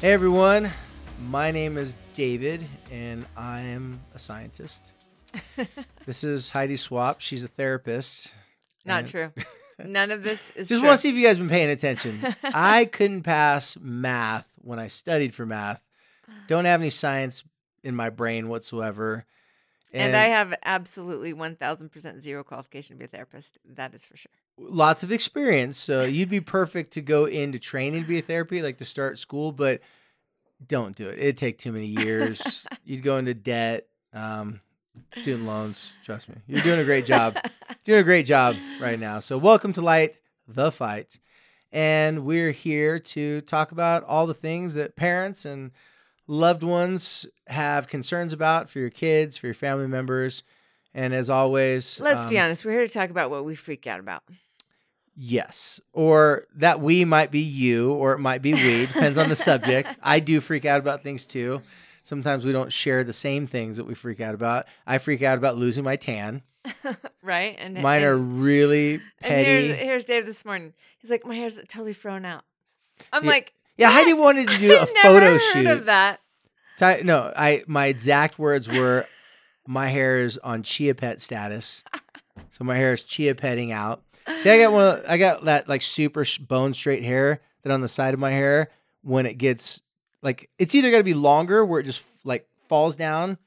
Hey everyone, my name is David and I am a scientist. this is Heidi Swap. She's a therapist. Not And- true. None of this is true. Just true. want to see if you guys been paying attention. I couldn't pass math when I studied for math. Don't have any science in my brain whatsoever. and I have absolutely 1000% zero qualification to be a therapist. That is for sure. lots of experience. So you'd be perfect to go into training to be a therapy, like to start school, but don't do it. It'd take too many years. You'd go into debt, um, student loans. Trust me. You're doing a great job. doing a great job right now. So welcome to Light the Fight. And we're here to talk about all the things that parents and loved ones have concerns about for your kids, for your family members. And as always, Let's be um, honest. We're here to talk about what we freak out about. Yes. Or that we might be you, or it might be we. Depends on the subject. I do freak out about things too. Sometimes we don't share the same things that we freak out about. I freak out about losing my tan. Right? And Mine are and, really and petty. here's, here's Dave this morning. He's like, my hair's totally thrown out. I'm Yeah, like, yeah, Heidi wanted to do a I've photo shoot. of that. No, I my exact words were, "My hair is on chia pet status." So my hair is chia petting out. See, I got one. Of, I got that like super bone straight hair that on the side of my hair when it gets like it's either got to be longer where it just like falls down,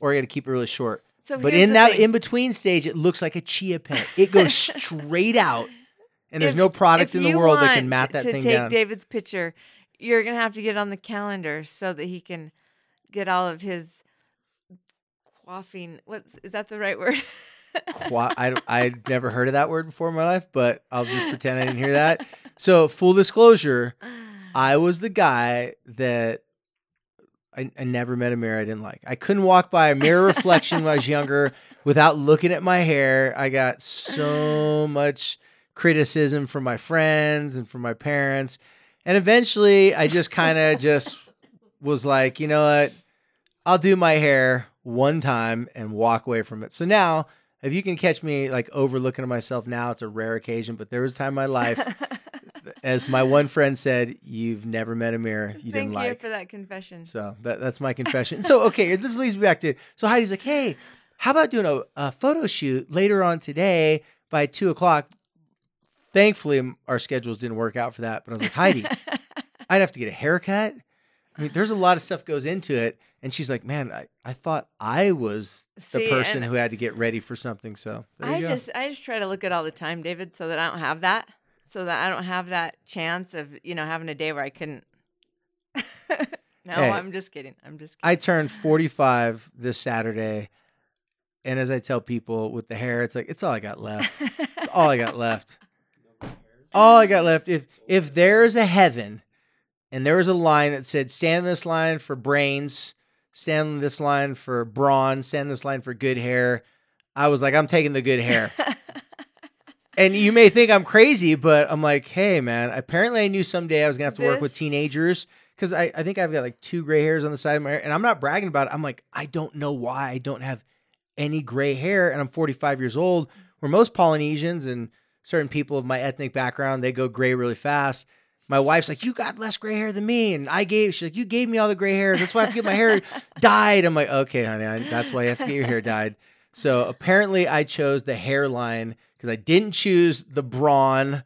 or I got to keep it really short. So but in that thing. in between stage, it looks like a chia pet. It goes straight out, and there's If- no product in the world that can mat that to thing take down. David's picture, you're gonna have to get on the calendar so that he can get all of his quaffing. What's is that the right word? Qua- I I'd never heard of that word before in my life, but I'll just pretend I didn't hear that. So full disclosure, I was the guy that I, I never met a mirror I didn't like. I couldn't walk by a mirror reflection when I was younger without looking at my hair. I got so much criticism from my friends and from my parents. And eventually I just kind of just was like, you know what? I'll do my hair one time and walk away from it. So now, if you can catch me like overlooking myself now, it's a rare occasion, but there was a time in my life as my one friend said, "You've never met a mirror you Thank didn't you like." for that confession. So that, that's my confession. so okay, this leads me back to so Heidi's like, "Hey, how about doing a, a photo shoot later on today by two o'clock?" Thankfully, our schedules didn't work out for that. But I was like, Heidi, I'd have to get a haircut. I mean, there's a lot of stuff goes into it. And she's like, "Man, I, I thought I was the See, person who had to get ready for something." So I go. just I just try to look at all the time, David, so that I don't have that. So that I don't have that chance of, you know, having a day where I couldn't No, Hey. I'm just kidding. I'm just kidding. I turned 45 this Saturday. And as I tell people with the hair, it's like, it's all I got left. It's all I got left. All I got left. If if there's a heaven and there was a line that said, stand in this line for brains, stand in this line for brawn, stand in this line for good hair, I was like, I'm taking the good hair. and you may think I'm crazy, but I'm like, hey, man, apparently I knew someday I was going to have to work with teenagers because I, I think I've got like two gray hairs on the side of my hair. And I'm not bragging about it. I'm like, I don't know why I don't have any gray hair. And I'm 45 years old, where most Polynesians and certain people of my ethnic background, they go gray really fast. My wife's like, you got less gray hair than me. And I gave, she's like, you gave me all the gray hairs. That's why I have to get my hair dyed. I'm like, okay, honey, I, that's why you have to get your hair dyed. So apparently I chose the hairline because I didn't choose the brawn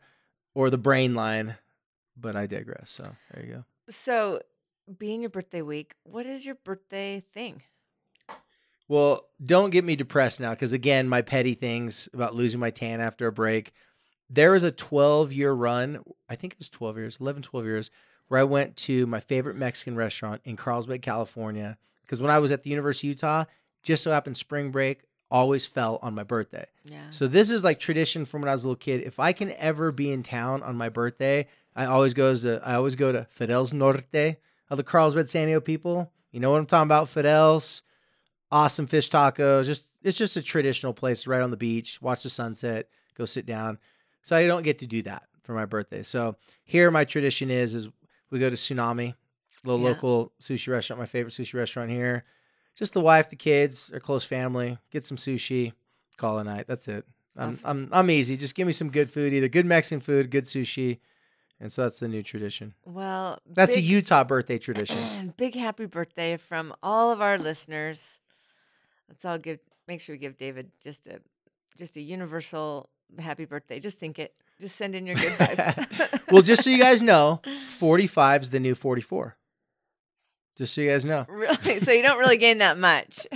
or the brain line, but I digress. So there you go. so being your birthday week, what is your birthday thing? Well, don't get me depressed now because again, my petty things about losing my tan after a break. There was a 12 year run, I think it was 12 years, 11, 12 years, where I went to my favorite Mexican restaurant in Carlsbad, California. because when I was at the University of Utah, just so happened spring break always fell on my birthday. Yeah. So this is like tradition from when I was a little kid. If I can ever be in town on my birthday, I always goes to I always go to Fidel's Norte of the Carlsbad San Diego people. You know what I'm talking about? Fidel's, awesome fish tacos. Just it's just a traditional place right on the beach. Watch the sunset, go sit down. So I don't get to do that for my birthday. So here my tradition is is we go to Tsunami, little Yeah. local sushi restaurant, my favorite sushi restaurant here. Just the wife, the kids, our close family. Get some sushi, call it a night. That's it. I'm Awesome. I'm I'm easy. Just give me some good food, either good Mexican food, good sushi, and so that's the new tradition. Well, That's a Utah birthday tradition. big happy birthday from all of our listeners. Let's all give make sure we give David just a just a universal happy birthday. Just think it. Just send in your good vibes. well, just so you guys know, 45 is the new 44. Just so you guys know. really, so you don't really gain that much.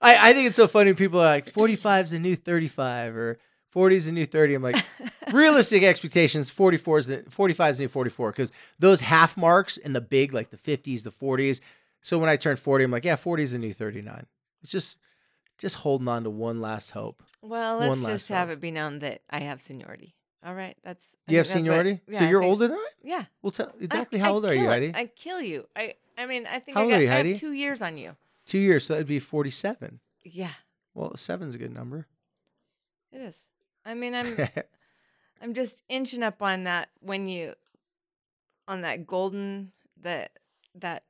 I, I think it's so funny when people are like 45 is the new 35 or 40 is the new 30. I'm like, realistic expectations, 44 is the 45 is the new 44 because those half marks in the big, like the 50s, the 40s. So when I turn 40, I'm like, yeah, 40 is the new 39. It's just just holding on to one last hope. Well, let's just have it be known that I have seniority. All right, that's I You have that's what- seniority? yeah, so you're think- older than I? Yeah. Well, tell exactly I how old are you. Heidi? I kill you. I I mean, I think How I, got, you, I have two years on you. Two years, so that'd be 47. Yeah, Well, seven's a good number. it is. I mean, I'm I'm just inching up on that when you on that golden that that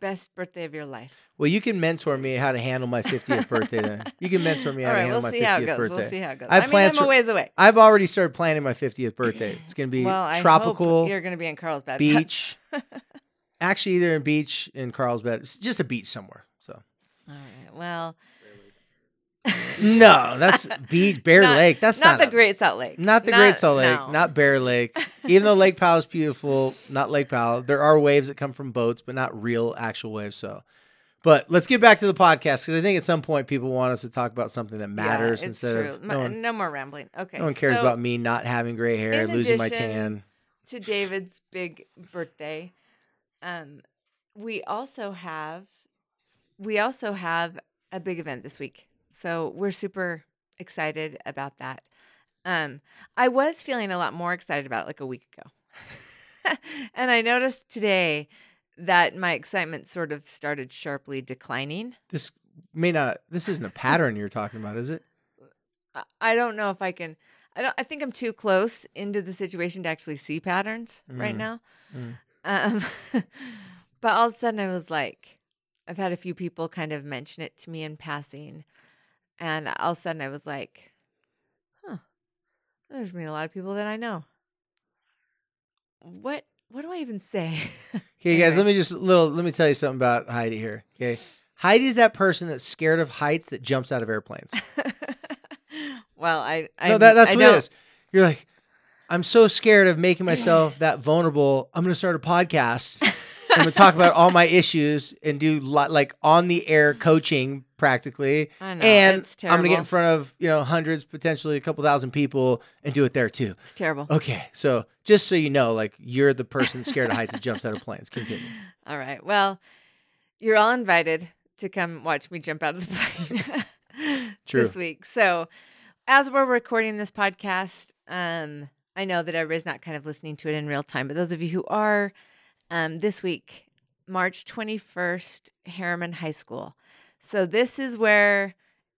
best birthday of your life. well, you can mentor me how to handle my 50th birthday then. You can mentor me how All to handle we'll my see 50th how it goes. birthday. We'll see how it goes. I I, mean, I'm a ways away. I've already started planning my 50th birthday. It's going to be well, tropical you're going to be in Carlsbad. beach. Actually, either in beach in Carlsbad, it's just a beach somewhere. So All right. Well, no, that's beach Bear Not- Lake. That's not, not, the a- Great Salt Lake. Not the Great Salt Lake, no. not Bear Lake. Even though Lake Powell is beautiful, not Lake Powell. There are waves that come from boats, but not real actual waves. So, but let's get back to the podcast because I think at some point people want us to talk about something that Yeah, matters it's instead true. of no one, no more rambling. Okay. no one cares so about me not having gray hair, in losing my tan. To David's big birthday, um, we also have we also have a big event this week. So we're super excited about that. Um, I was feeling a lot more excited about it like a week ago. and I noticed today that my excitement sort of started sharply declining. This may not. This isn't a pattern you're talking about, is it? I- don't know if I can. I don't. I think I'm too close into the situation to actually see patterns right Mm, now. mm. Um, but all of a sudden, I was like, I've had a few people kind of mention it to me in passing, and all of a sudden, I was like, huh, there's been a lot of people that I know. What? What do I even say? Okay, guys, let me just little. Let me tell you something about Heidi here. Okay, Heidi's that person that's scared of heights that jumps out of airplanes. well, I, I no, that, that's I what don't- it is. You're like, I'm so scared of making myself that vulnerable. I'm going to start a podcast. I'm to talk about all my issues and do li- like on the air coaching practically. I know, and it's I'm going to get in front of, you know, hundreds, potentially a couple thousand people and do it there too. It's terrible. Okay. So just so you know, like you're the person scared of heights that jumps out of planes. Continue. All right. Well, you're all invited to come watch me jump out of the plane True. this week. So, as we're recording this podcast, um, I know that everybody's not kind of listening to it in real time, but those of you who are, um, this week, March 21st, Herriman High School. So, this is where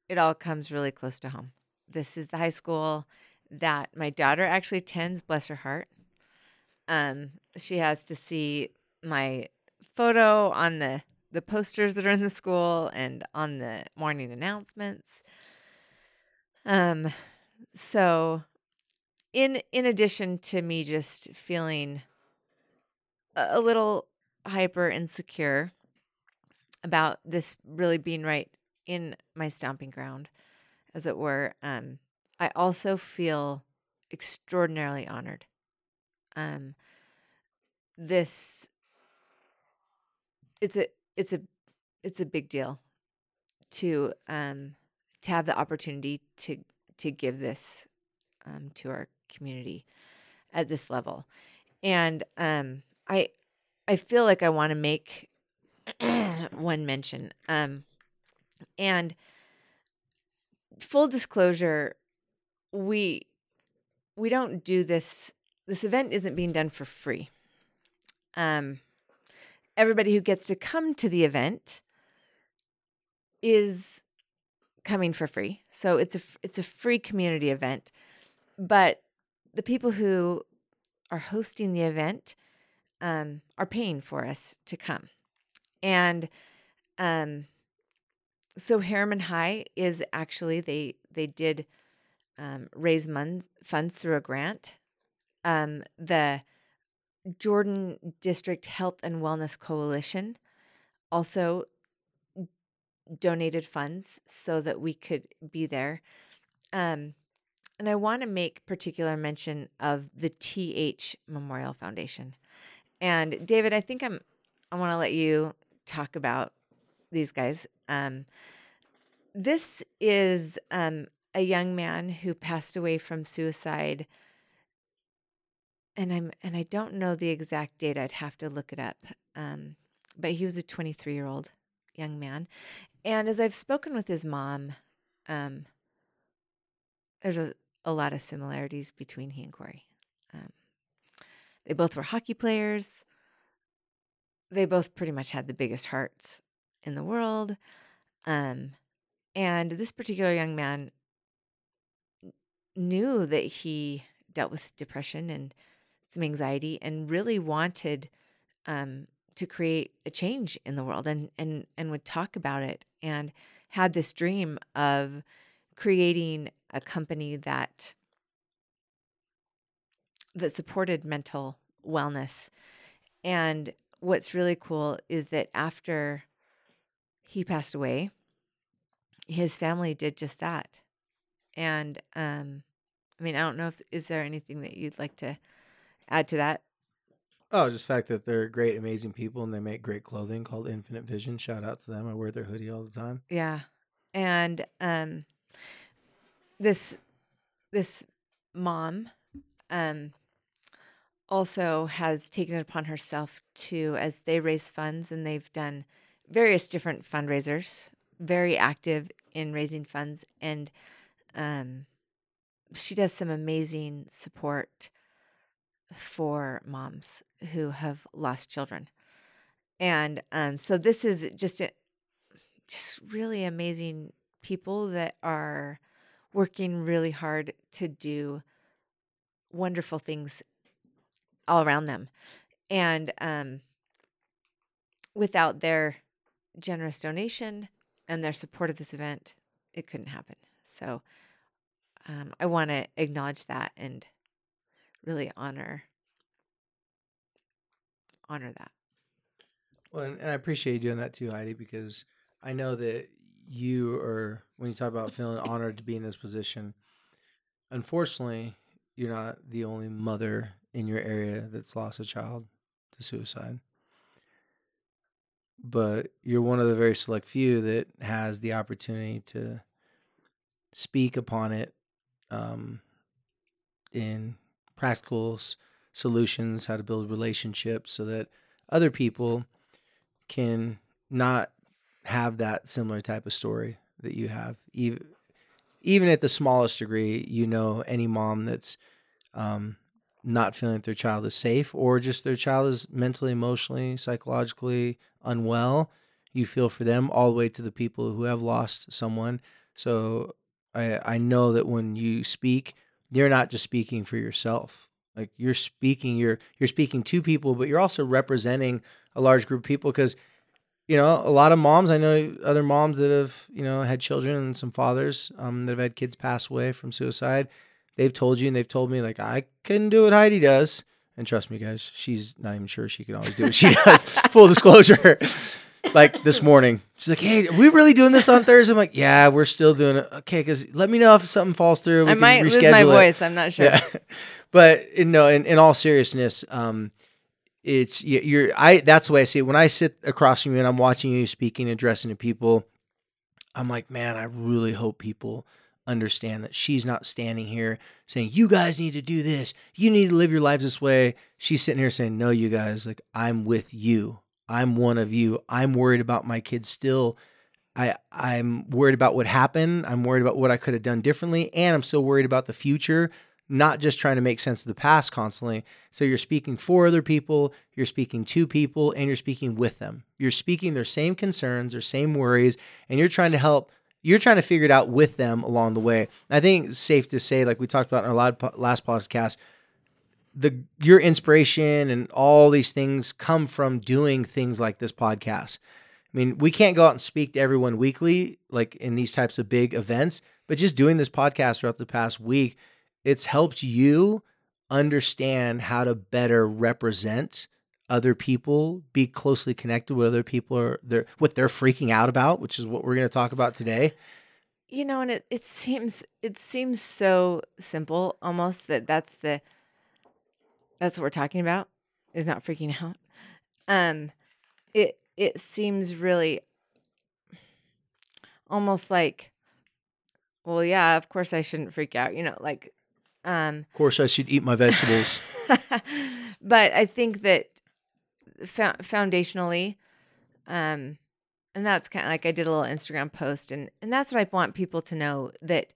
it all comes really close to home. This is the high school that my daughter actually attends, bless her heart. Um, she has to see my photo on the the posters that are in the school and on the morning announcements. Um so in in addition to me just feeling a, little hyper insecure about this really being right in my stomping ground as it were um I also feel extraordinarily honored. Um this it's a it's a it's a big deal to um to have the opportunity to to give this um to our community at this level. And um i i feel like i want to make one mention. Um, and full disclosure, we we don't do this. This event isn't being done for free. Um, everybody who gets to come to the event is coming for free. So it's a it's a free community event. But the people who are hosting the event um, are paying for us to come. And um, so Herriman High is actually they they did um, raise funds through a grant. Um, the Jordan District Health and Wellness Coalition also donated funds so that we could be there. Um, and I want to make particular mention of the TH Memorial Foundation. And David, I think I'm I want to let you talk about these guys. Um, this is um, a young man who passed away from suicide, and I'm and I don't know the exact date. I'd have to look it up. Um, but he was a 23 year old young man, and as I've spoken with his mom, um, there's a, a lot of similarities between he and Corey. Um, they both were hockey players. They both pretty much had the biggest hearts in the world. Um, and this particular young man knew that he dealt with depression and some anxiety and really wanted um, to create a change in the world and, and, and would talk about it and had this dream of creating a company that that supported mental wellness and what's really cool is that after he passed away his family did just that and um i mean i don't know if is there anything that you'd like to add to that Oh, just the fact that they're great, amazing people and they make great clothing called Infinite Vision. Shout out to them. I wear their hoodie all the time. Yeah. And um this this mom um also has taken it upon herself to as they raise funds and they've done various different fundraisers, very active in raising funds and um she does some amazing support for moms who have lost children. And um, so this is just a, just really amazing people that are working really hard to do wonderful things all around them. And um, without their generous donation and their support of this event, it couldn't happen. So um, I want to acknowledge that and really honor honor that. Well, and, and I appreciate you doing that too, Heidi, because I know that you are when you talk about feeling honored to be in this position. Unfortunately, you're not the only mother in your area that's lost a child to suicide. But you're one of the very select few that has the opportunity to speak upon it um, in practical solutions, how to build relationships so that other people can not have that similar type of story that you have. Even, even at the smallest degree, you know, any mom that's um, not feeling that their child is safe or just their child is mentally, emotionally, psychologically unwell, you feel for them all the way to the people who have lost someone. So I, I know that when you speak, you're not just speaking for yourself like you're speaking you're you're speaking to people but you're also representing a large group of people because you know a lot of moms i know other moms that have you know had children and some fathers um, that have had kids pass away from suicide they've told you and they've told me like i couldn't do what heidi does and trust me guys she's not even sure she can always do what she does full disclosure like this morning she's like hey are we really doing this on thursday i'm like yeah we're still doing it okay because let me know if something falls through we I might lose my it. voice. I'm not sure. Yeah. but you know, in, in all seriousness, um, it's you- you're I. That's the way I see it. When I sit across from you and I'm watching you speaking, addressing to people, I'm like, man, I really hope people understand that she's not standing here saying you guys need to do this. You need to live your lives this way. She's sitting here saying, no, you guys, like I'm with you. I'm one of you. I'm worried about my kids still. I I'm worried about what happened. I'm worried about what I could have done differently, and I'm still worried about the future. Not just trying to make sense of the past constantly. So you're speaking for other people, you're speaking to people, and you're speaking with them. You're speaking their same concerns, their same worries, and you're trying to help. You're trying to figure it out with them along the way. I think it's safe to say, like we talked about in our last podcast, the your inspiration and all these things come from doing things like this podcast. I mean, we can't go out and speak to everyone weekly, like in these types of big events, but just doing this podcast throughout the past week, it's helped you understand how to better represent other people, be closely connected with other people or they're what they're freaking out about, which is what we're going to talk about today. You know, and it, it seems it seems so simple almost that that's the that's what we're talking about is not freaking out. Um it it seems really almost like well yeah of course i shouldn't freak out you know like um of course i should eat my vegetables but i think that fo- foundationally um and that's kind of like i did a little instagram post and and that's what i want people to know that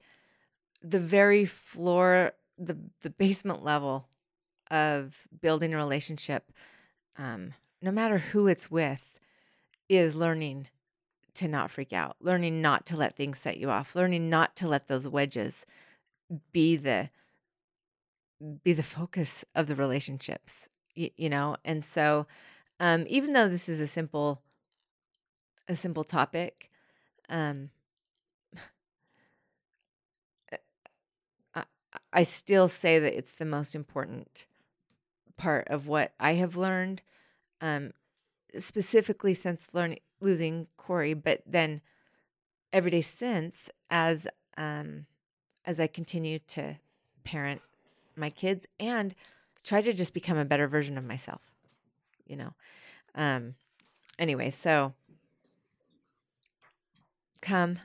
the very floor the the basement level of building a relationship um no matter who it's with is learning to not freak out, learning not to let things set you off, learning not to let those wedges be the be the focus of the relationships, you, you know? And so um even though this is a simple a simple topic, um I, I still say that it's the most important part of what I have learned um, specifically since learning losing Corey, but then every day since as um as I continue to parent my kids and try to just become a better version of myself. You know. Um anyway, so come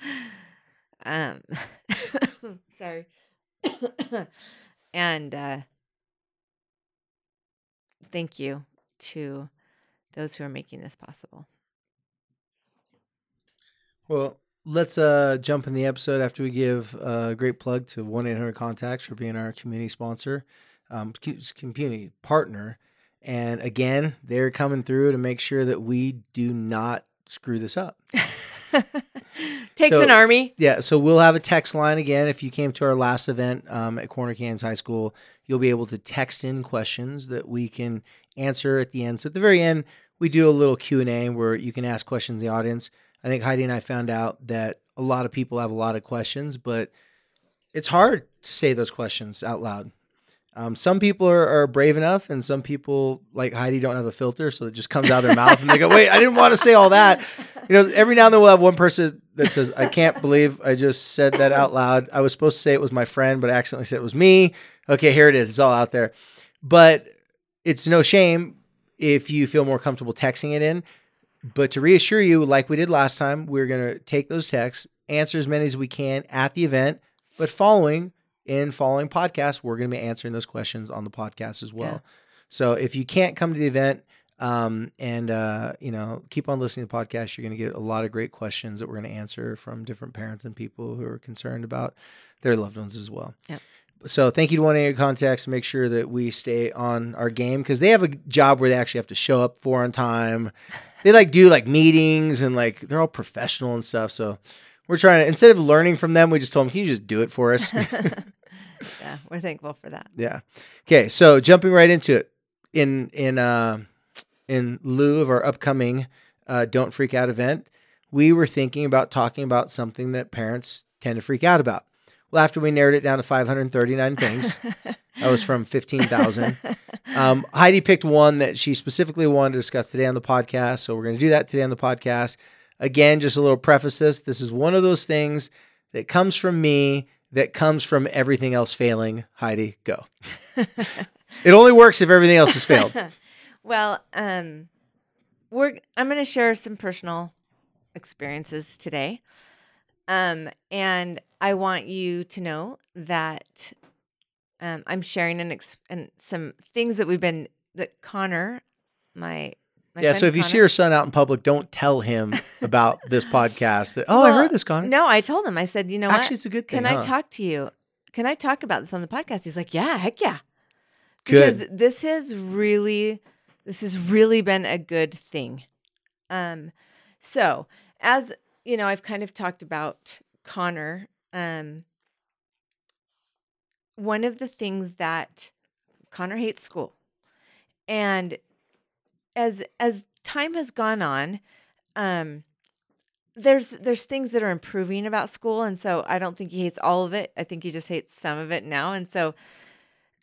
um sorry. and uh thank you to those who are making this possible. Well, let's uh, jump in the episode after we give a great plug to 1 800 Contacts for being our community sponsor, um, community partner. And again, they're coming through to make sure that we do not screw this up. Takes so, an army. Yeah. So we'll have a text line again. If you came to our last event um, at Corner Canyons High School, you'll be able to text in questions that we can answer at the end. So at the very end, we do a little Q and A where you can ask questions in the audience. I think Heidi and I found out that a lot of people have a lot of questions, but it's hard to say those questions out loud. Um, some people are, are, brave enough, and some people, like Heidi, don't have a filter, so it just comes out of their mouth, and they go, "Wait, I didn't want to say all that." You know, every now and then we'll have one person that says, "I can't believe I just said that out loud. I was supposed to say it was my friend, but I accidentally said it was me." Okay, here it is. It's all out there. But it's no shame if you feel more comfortable texting it in. But to reassure you, like we did last time, we're going to take those texts, answer as many as we can at the event. But following in following podcasts, we're going to be answering those questions on the podcast as well. Yeah. So if you can't come to the event um, and uh, you know keep on listening to the podcast, you're going to get a lot of great questions that we're going to answer from different parents and people who are concerned about their loved ones as well. Yeah so thank you to one of your contacts. Make sure that we stay on our game because they have a job where they actually have to show up for on time. They like do like meetings and like they're all professional and stuff. So we're trying to instead of learning from them, we just told them, "Can you just do it for us?" yeah, we're thankful for that. Yeah. Okay, so jumping right into it in in uh in lieu of our upcoming uh, "Don't Freak Out" event, we were thinking about talking about something that parents tend to freak out about. Well, after we narrowed it down to 539 things, that was from 15,000. Um, Heidi picked one that she specifically wanted to discuss today on the podcast. So we're going to do that today on the podcast. Again, just a little preface this. This is one of those things that comes from me, that comes from everything else failing. Heidi, go. it only works if everything else has failed. well, um, we're I'm going to share some personal experiences today. Um, and I want you to know that um, I'm sharing an ex- and some things that we've been that Connor, my My yeah. So if you see your son out in public, don't tell him about this podcast. That oh, I heard this, Connor. No, I told him. I said, you know Actually, what? it's a good thing. Can I talk to you? Can I talk about this on the podcast? He's like, yeah, heck yeah. Good. Because this has really, this has really been a good thing. Um, so as you know, I've kind of talked about Connor. Um, one of the things that Connor hates school, and as as time has gone on, um, there's there's things that are improving about school, and so I don't think he hates all of it. I think he just hates some of it now, and so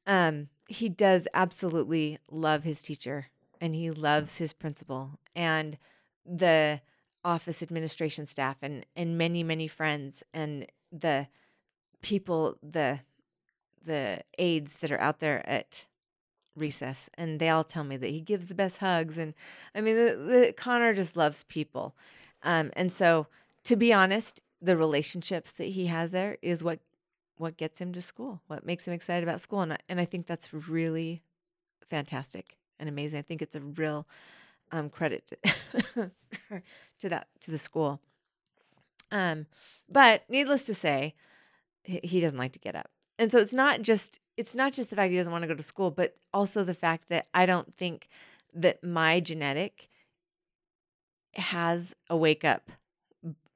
um, he does absolutely love his teacher, and he loves his principal, and the office administration staff, and and many many friends, and the people the the aides that are out there at recess and they all tell me that he gives the best hugs and i mean the, the, connor just loves people. Um, and so to be honest the relationships that he has there is what what gets him to school what makes him excited about school and I, and I think that's really fantastic and amazing. I think it's a real um, credit to, to that to the school. Um, but needless to say he he doesn't like to get up and so it's not just it's not just the fact he doesn't want to go to school but also the fact that i don't think that my genetic has a wake up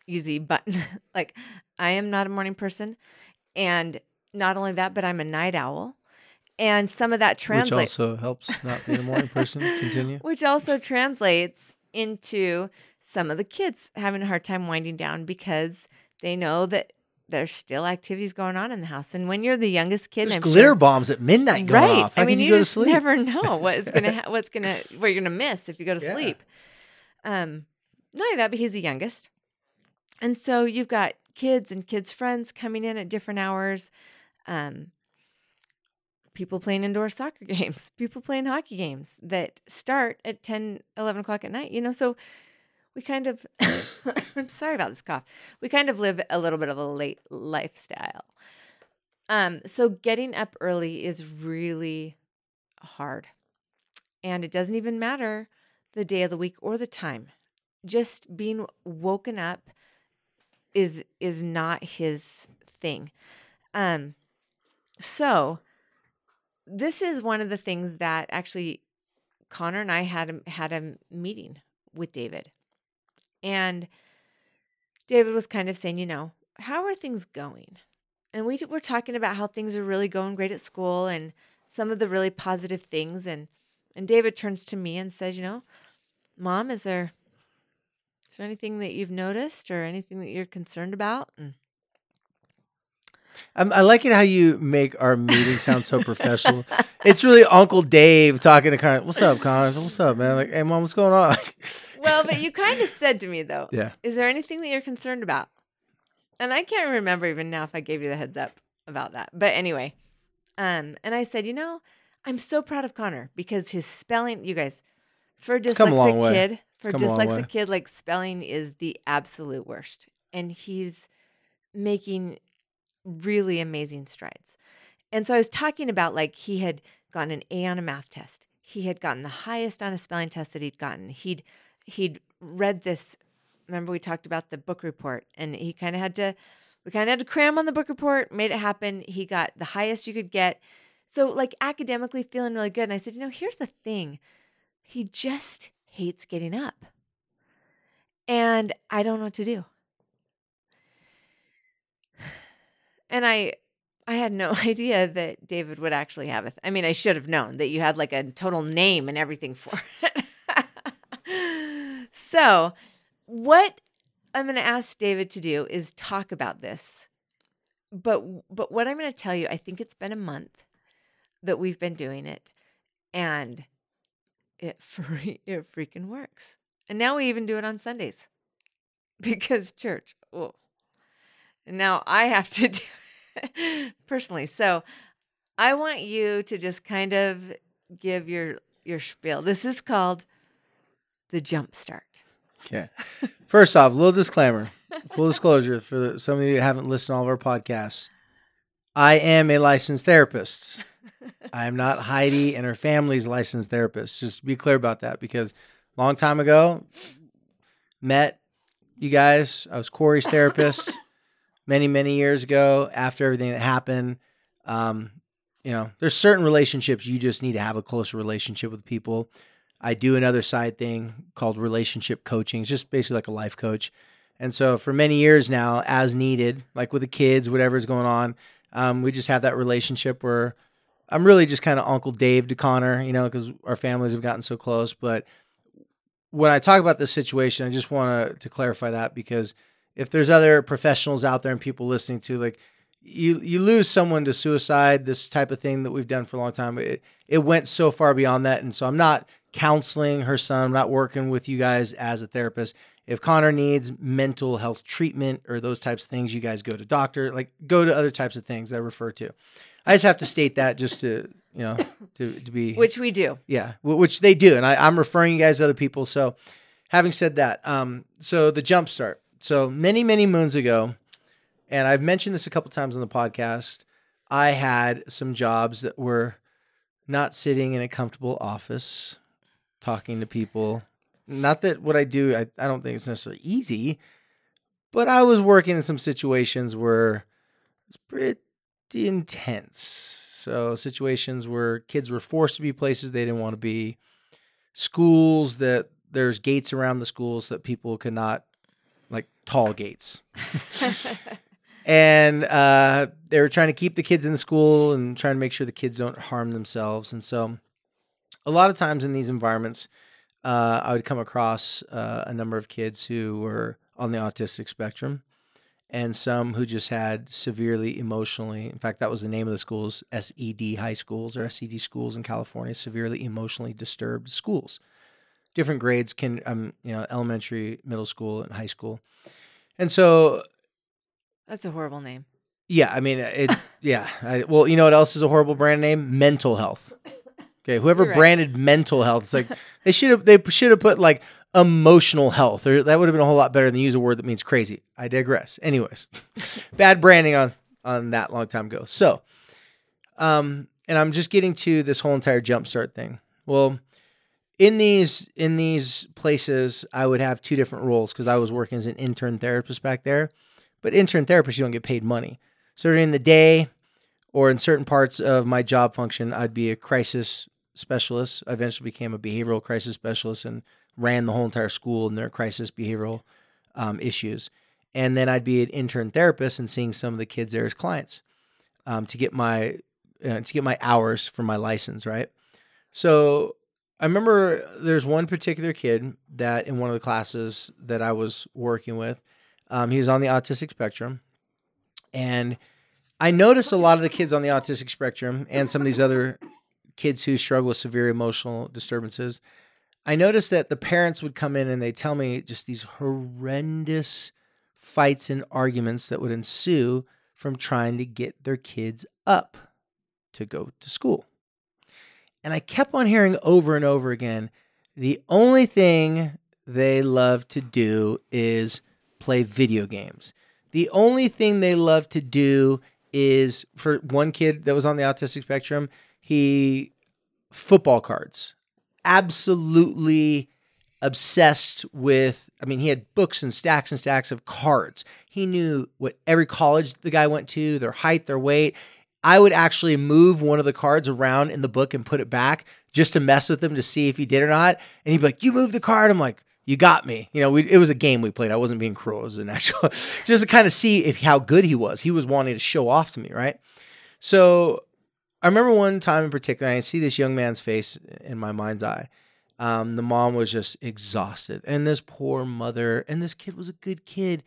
easy button like i am not a morning person and not only that but i'm a night owl and some of that Which translates also helps not being a morning person. Continue. which also translates into some of the kids having a hard time winding down because they know that there's still activities going on in the house. And when you're the youngest kid, There's I'm glitter sure, bombs at midnight going right? off. How I mean, you, you, just never know what is gonna ha- what's gonna what you're gonna miss if you go to Yeah. sleep. Um, not only that, but he's the youngest, and so you've got kids and kids' friends coming in at different hours. Um, people playing indoor soccer games, people playing hockey games that start at 10, 11 o'clock at night, you know, so we kind of, I'm sorry about this cough. We kind of live a little bit of a late lifestyle. Um, so getting up early is really hard. And it doesn't even matter the day of the week or the time. Just being woken up is is not his thing. Um so this is one of the things that actually Connor and I had a, had a meeting with David. And David was kind of saying, you know, how are things going? And we were talking about how things are really going great at school and some of the really positive things and and David turns to me and says, you know, mom, is there is there anything that you've noticed or anything that you're concerned about? And I'm, I like it how you make our meeting sound so professional. it's really Uncle Dave talking to Connor. What's up, Connor? What's up, man? Like, hey, mom, what's going on? well, but you kind of said to me though, yeah. is there anything that you're concerned about? And I can't remember even now if I gave you the heads up about that. But anyway, um, and I said, you know, I'm so proud of Connor because his spelling, you guys, for a a dyslexic way. kid, for a come a long way. dyslexic kid, like spelling is the absolute worst. And he's making really amazing strides. And so I was talking about like he had gotten an A on a math test. He had gotten the highest on a spelling test that he'd gotten. He'd he'd read this. Remember we talked about the book report, and he kind of had to. We kind of had to cram on the book report, made it happen. He got the highest you could get. So like academically feeling really good. And I said, you know, here's the thing. He just hates getting up. And I don't know what to do. And I I had no idea that David would actually have it. I mean, I should have known that you had like a total name and everything for it. So, what I'm going to ask David to do is talk about this. But but what I'm going to tell you, I think it's been a month that we've been doing it and it free, it freaking works. And now we even do it on Sundays. Because church. Oh. Now I have to do it personally. So I want you to just kind of give your your spiel. This is called the jump start. Okay. First off, a little disclaimer, full disclosure for some of you who haven't listened to all of our podcasts. I am a licensed therapist. I am not Heidi and her family's licensed therapist. Just be clear about that because long time ago. Met you guys. I was Corey's therapist many, many years ago. After everything that happened, um, you know, there's certain relationships you just need to have a closer relationship with people. I do another side thing called relationship coaching. It's just basically like a life coach. And so for many years now, as needed, like with the kids, whatever's going on, um, we just have that relationship where I'm really just kind of Uncle Dave to Connor, you know, because our families have gotten so close. But when I talk about this situation, I just want to clarify that because if there's other professionals out there and people listening to like you you lose someone to suicide, this type of thing that we've done for a long time, it, it went so far beyond that. And so I'm not counseling her son, I'm not working with you guys as a therapist. If Connor needs mental health treatment or those types of things, you guys go to doctor, like go to other types of things that I refer to. I just have to state that just to you know to, to be which we do. Yeah, which they do, and I, I'm referring you guys to other people. So, having said that, um, so the jump start. So many many moons ago, and I've mentioned this a couple times on the podcast. I had some jobs that were not sitting in a comfortable office, talking to people. Not that what I do, I, I don't think it's necessarily easy, but I was working in some situations where it's pretty intense. So situations where kids were forced to be places they didn't want to be, schools that there's gates around the schools that people cannot, like tall gates. and uh, they were trying to keep the kids in school and trying to make sure the kids don't harm themselves. And so, a lot of times in these environments, uh, I would come across uh, a number of kids who were on the autistic spectrum and some who just had severely emotionally in fact that was the name of the schools SED high schools or SED schools in California severely emotionally disturbed schools. Different grades can um you know elementary middle school and high school. And so That's a horrible name. yeah I mean it yeah I, well you know what else is a horrible brand name? Mental health okay whoever right. branded mental health it's like they should have they should have put like emotional health or that would have been a whole lot better than use a word that means crazy. I digress. Anyways bad branding on on that long time ago. So um and i'm just getting to this whole entire jumpstart thing. Well in these in these places i would have two different roles because i was working as an intern therapist back there. But intern therapists you don't get paid money. So during the day or in certain parts of my job function i'd be a crisis specialist i eventually became a behavioral crisis specialist and ran the whole entire school in their crisis behavioral um, issues. And then I'd be an intern therapist and seeing some of the kids there as clients um, to get my uh, to get my hours for my license, right? So I remember there's one particular kid that in one of the classes that I was working with, um, he was on the autistic spectrum, and I noticed a lot of the kids on the autistic spectrum and some of these other kids who struggle with severe emotional disturbances I noticed that the parents would come in and they tell me just these horrendous fights and arguments that would ensue from trying to get their kids up to go to school. And I kept on hearing over and over again the only thing they love to do is play video games. The only thing they love to do is for one kid that was on the autistic spectrum, he football cards absolutely obsessed with I mean, he had books and stacks and stacks of cards. He knew what every college the guy went to, their height, their weight. I would actually move one of the cards around in the book and put it back just to mess with him to see if he did or not. And he'd be like, "You moved the card." I'm like, "You got me." You know, we, it was a game we played. I wasn't being cruel. It was an actual, just to kind of see if how good he was. He was wanting to show off to me, right? So I remember one time in particular, I see this young man's face in my mind's eye. Um, the mom was just exhausted, and this poor mother, and this kid was a good kid,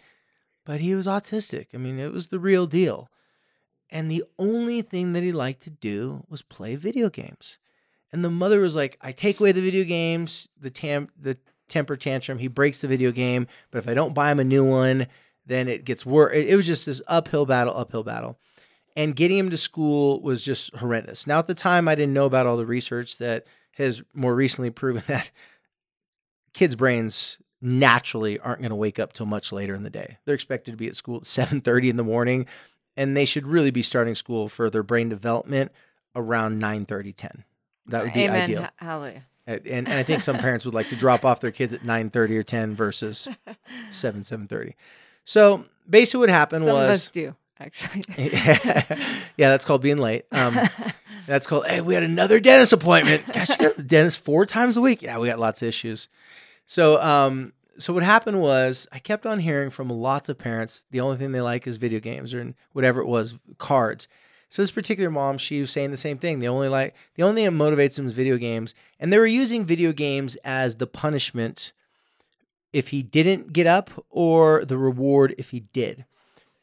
but he was autistic. I mean, it was the real deal. And the only thing that he liked to do was play video games. And the mother was like, "I take away the video games, the tam the temper tantrum. He breaks the video game, but if I don't buy him a new one, then it gets worse." It was just this uphill battle, uphill battle and getting him to school was just horrendous. Now, at the time, I didn't know about all the research that has more recently proven that kids' brains naturally aren't going to wake up till much later in the day. They're expected to be at school at 7:30 in the morning, and they should really be starting school for their brain development around 9:30, 10. That would be Amen. ideal. Ha- Hallelujah. And, and I think some parents would like to drop off their kids at 9:30 or 10 versus 7 7:30. So basically, what happened Some of us was do actually. yeah, that's called being late. Um, that's called hey, we had another dentist appointment. Gosh, you got the dentist four times a week. Yeah, we got lots of issues. So um, so what happened was I kept on hearing from lots of parents the only thing they like is video games or whatever it was cards. So this particular mom, she was saying the same thing. The only like the only thing that motivates them is video games, and they were using video games as the punishment if he didn't get up or the reward if he did.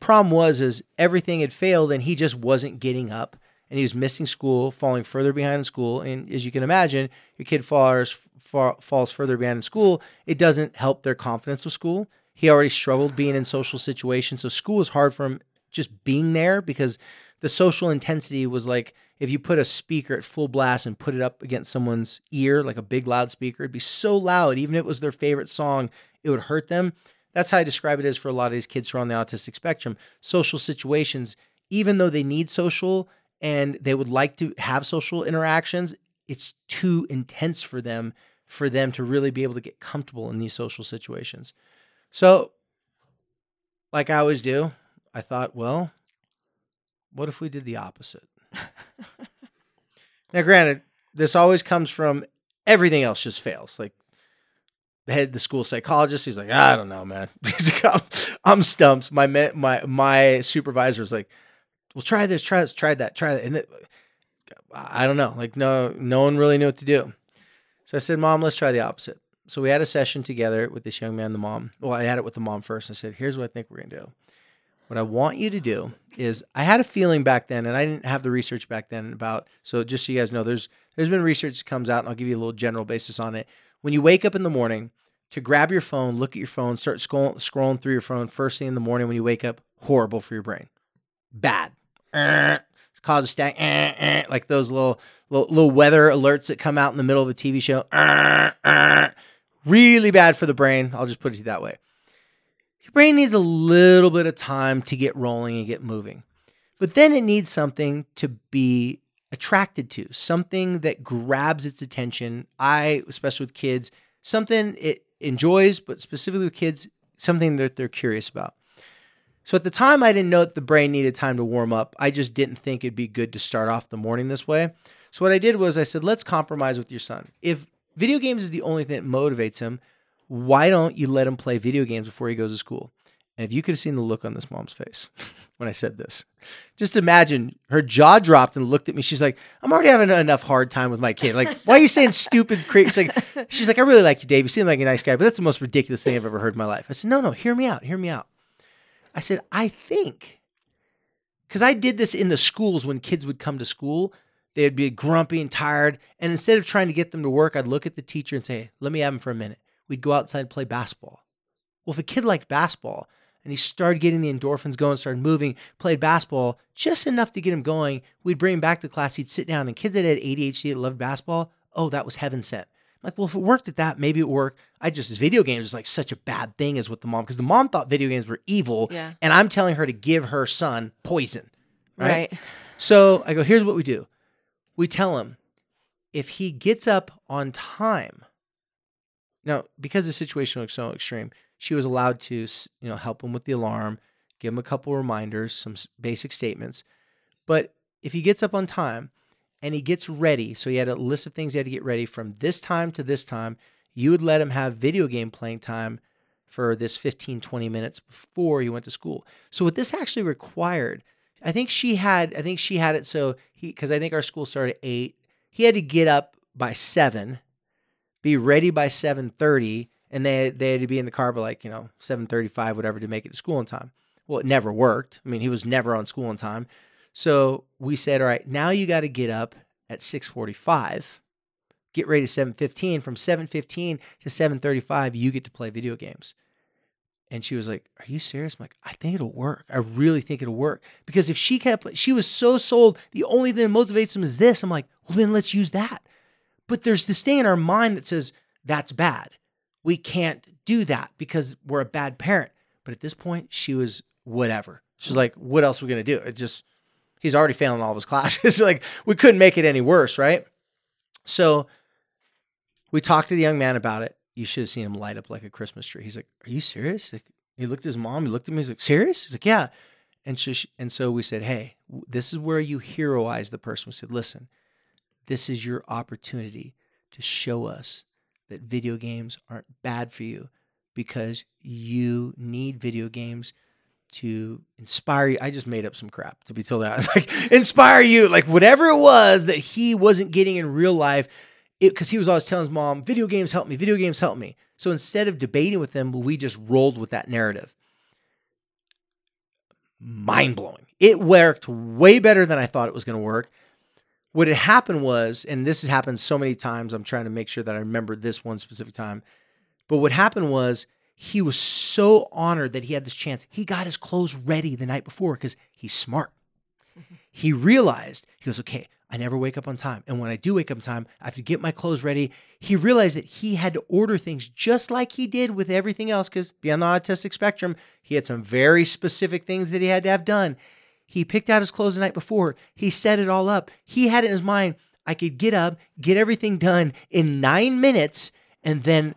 Problem was is everything had failed and he just wasn't getting up and he was missing school, falling further behind in school. And as you can imagine, your kid falls fa- falls further behind in school. It doesn't help their confidence with school. He already struggled being in social situations, so school is hard for him just being there because the social intensity was like if you put a speaker at full blast and put it up against someone's ear, like a big loudspeaker, it'd be so loud, even if it was their favorite song, it would hurt them. That's how I describe it as for a lot of these kids who are on the autistic spectrum. Social situations, even though they need social and they would like to have social interactions, it's too intense for them for them to really be able to get comfortable in these social situations. So, like I always do, I thought, well, what if we did the opposite? now, granted, this always comes from everything else just fails. Like head, the school psychologist, he's like, ah, I don't know, man. He's like, I'm, stumped. My my my supervisor was like, well, try this, try this, try that, try that, and it, I don't know. Like, no, no one really knew what to do. So I said, Mom, let's try the opposite. So we had a session together with this young man, the mom. Well, I had it with the mom first. I said, here's what I think we're gonna do. What I want you to do is I had a feeling back then, and I didn't have the research back then about. So just so you guys know, there's there's been research that comes out, and I'll give you a little general basis on it. When you wake up in the morning, to grab your phone, look at your phone, start scroll, scrolling through your phone first thing in the morning when you wake up, horrible for your brain. Bad. Uh, cause a stack, uh, uh, like those little, little little weather alerts that come out in the middle of a TV show. really bad for the brain. I'll just put it that way. Your brain needs a little bit of time to get rolling and get moving. But then it needs something to be attracted to, something that grabs its attention. I, especially with kids, something it enjoys, but specifically with kids, something that they're curious about. So at the time, I didn't know that the brain needed time to warm up. I just didn't think it'd be good to start off the morning this way. So what I did was I said, let's compromise with your son. If video games is the only thing that motivates him, why don't you let him play video games before he goes to school? And if you could have seen the look on this mom's face when I said this, just imagine her jaw dropped and looked at me. She's like, I'm already having enough hard time with my kid. Like, why are you saying stupid, crazy? Like, she's like, I really like you, Dave. You seem like a nice guy, but that's the most ridiculous thing I've ever heard in my life. I said, No, no, hear me out. Hear me out. I said, I think, because I did this in the schools when kids would come to school, they'd be grumpy and tired. And instead of trying to get them to work, I'd look at the teacher and say, Let me have them for a minute. We'd go outside and play basketball. Well, if a kid liked basketball, and he started getting the endorphins going, started moving, played basketball just enough to get him going. We'd bring him back to class. He'd sit down, and kids that had ADHD that loved basketball, oh, that was heaven sent. I'm like, well, if it worked at that, maybe it worked. I just, video games is like such a bad thing as with the mom, because the mom thought video games were evil. Yeah. And I'm telling her to give her son poison. Right? Right. So I go, here's what we do. We tell him if he gets up on time. Now, because the situation was so extreme, she was allowed to, you know, help him with the alarm, give him a couple reminders, some basic statements. But if he gets up on time and he gets ready, so he had a list of things he had to get ready from this time to this time, you would let him have video game playing time for this 15, 20 minutes before he went to school. So what this actually required, I think she had, I think she had it so he, because I think our school started at eight. He had to get up by seven, be ready by 7:30 and they they had to be in the car by like you know 7:35 whatever to make it to school in time. Well, it never worked. I mean, he was never on school in time. So we said, all right, now you got to get up at 6:45. Get ready to 7:15. From 7:15 to 7:35, you get to play video games. And she was like, "Are you serious?" I'm like, "I think it'll work. I really think it'll work because if she kept, she was so sold. The only thing that motivates him is this. I'm like, well, then let's use that. But there's this thing in our mind that says that's bad we can't do that because we're a bad parent. But at this point, she was whatever. She's like, what else are we gonna do? It just he's already failing all of his classes. like we couldn't make it any worse, right? So We talked to the young man about it. You should have seen him light up like a Christmas tree. He's like, "Are you serious?" Like, he looked at his mom. He looked at me. He's like, "Serious?" He's like, "Yeah." And so, she, and so we said, "Hey, this is where you heroize the person." We said, "Listen, this is your opportunity to show us that video games aren't bad for you because you need video games to inspire you. I just made up some crap to be told that. Like inspire you, like whatever it was that he wasn't getting in real life. Because he was always telling his mom, video games help me, video games help me. So instead of debating with them, we just rolled with that narrative. Mind blowing. It worked way better than I thought it was going to work. What had happened was, and this has happened so many times, I'm trying to make sure that I remember this one specific time. But what happened was, he was so honored that he had this chance. He got his clothes ready the night before because he's smart. he realized, he goes, okay, I never wake up on time. And when I do wake up on time, I have to get my clothes ready. He realized that he had to order things just like he did with everything else because beyond the autistic spectrum, he had some very specific things that he had to have done. He picked out his clothes the night before. He set it all up. He had it in his mind, I could get up, get everything done in nine minutes, and then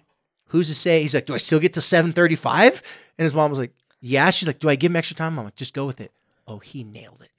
who's to say? He's like, do I still get to 735? And his mom was like, yeah. She's like, do I give him extra time? I'm like, just go with it. Oh, he nailed it.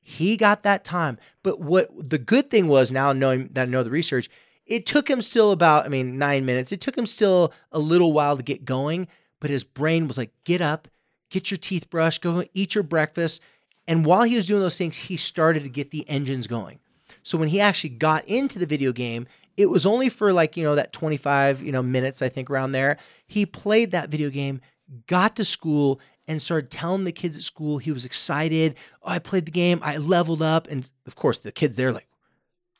He got that time. But what the good thing was now knowing that I know the research, it took him still about, I mean, nine minutes. It took him still a little while to get going, but his brain was like, get up, get your teeth brushed, go eat your breakfast. And while he was doing those things, he started to get the engines going. So when he actually got into the video game, it was only for like, you know, that 25, you know, minutes, I think around there. He played that video game, got to school, and started telling the kids at school he was excited. Oh, I played the game, I leveled up. And of course, the kids there like,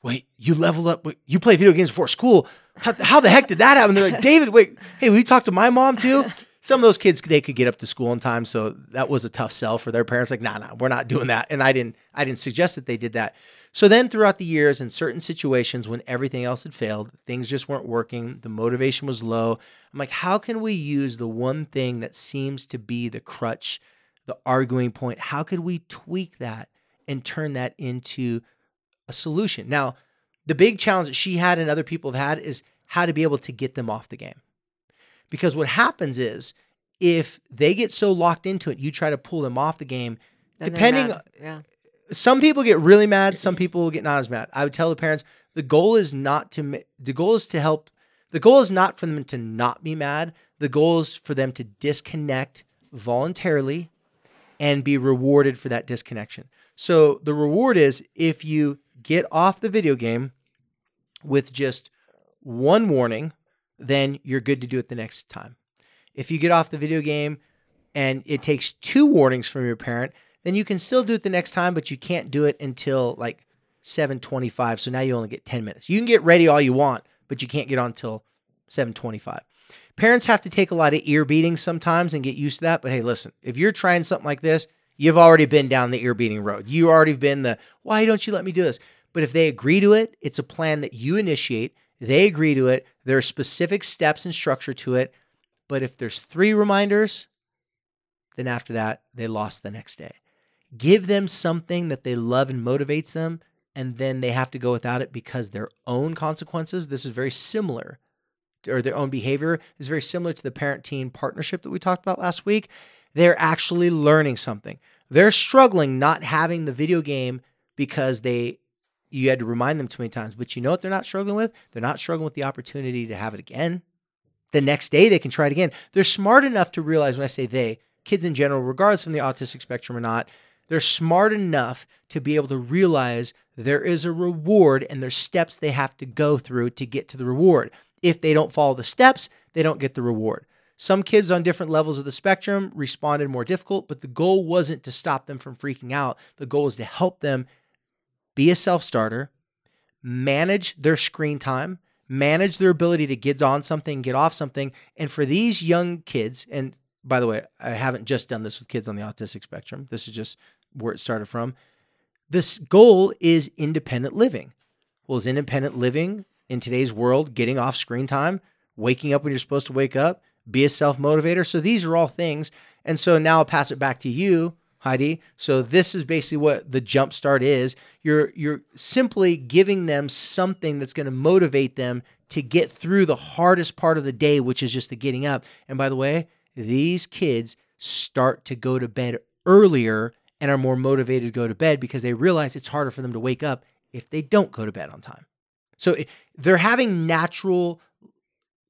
wait, you leveled up? You play video games before school? How, how the heck did that happen? They're like, David, wait, hey, will you talk to my mom too? Some of those kids they could get up to school in time, so that was a tough sell for their parents. Like, nah, nah, we're not doing that. And I didn't, I didn't suggest that they did that. So then, throughout the years, in certain situations when everything else had failed, things just weren't working, the motivation was low. I'm like, how can we use the one thing that seems to be the crutch, the arguing point? How could we tweak that and turn that into a solution? Now, the big challenge that she had and other people have had is how to be able to get them off the game. Because what happens is if they get so locked into it, you try to pull them off the game. Then depending, yeah. some people get really mad. Some people get not as mad. I would tell the parents the goal is not to. The goal is to help. The goal is not for them to not be mad. The goal is for them to disconnect voluntarily and be rewarded for that disconnection. So the reward is if you get off the video game with just one warning, then you're good to do it the next time. If you get off the video game and it takes two warnings from your parent, then you can still do it the next time, but you can't do it until like 725. So now you only get 10 minutes. You can get ready all you want, but you can't get on until 725. Parents have to take a lot of ear beatings sometimes and get used to that. But hey, listen, if you're trying something like this, you've already been down the ear beating road. You already been the, why don't you let me do this? But if they agree to it, it's a plan that you initiate. They agree to it. There are specific steps and structure to it. But if there's three reminders, then after that, they lost the next day. Give them something that they love and motivates them, and then they have to go without it because their own consequences. This is very similar, or their own behavior is very similar to the parent teen partnership that we talked about last week. They're actually learning something. They're struggling not having the video game because they you had to remind them too many times. But you know what they're not struggling with? They're not struggling with the opportunity to have it again. The next day they can try it again. They're smart enough to realize when I say they, kids in general, regardless from the autistic spectrum or not, they're smart enough to be able to realize there is a reward and there's steps they have to go through to get to the reward. If they don't follow the steps, they don't get the reward. Some kids on different levels of the spectrum responded more difficult, but the goal wasn't to stop them from freaking out. The goal is to help them be a self starter, manage their screen time, manage their ability to get on something, get off something. And for these young kids, and by the way, I haven't just done this with kids on the autistic spectrum, this is just where it started from. This goal is independent living. Well, is independent living in today's world getting off screen time, waking up when you're supposed to wake up, be a self motivator? So these are all things. And so now I'll pass it back to you Heidi. So this is basically what the jump start is. You're you're simply giving them something that's going to motivate them to get through the hardest part of the day, which is just the getting up. And by the way, these kids start to go to bed earlier and are more motivated to go to bed because they realize it's harder for them to wake up if they don't go to bed on time. So they're having natural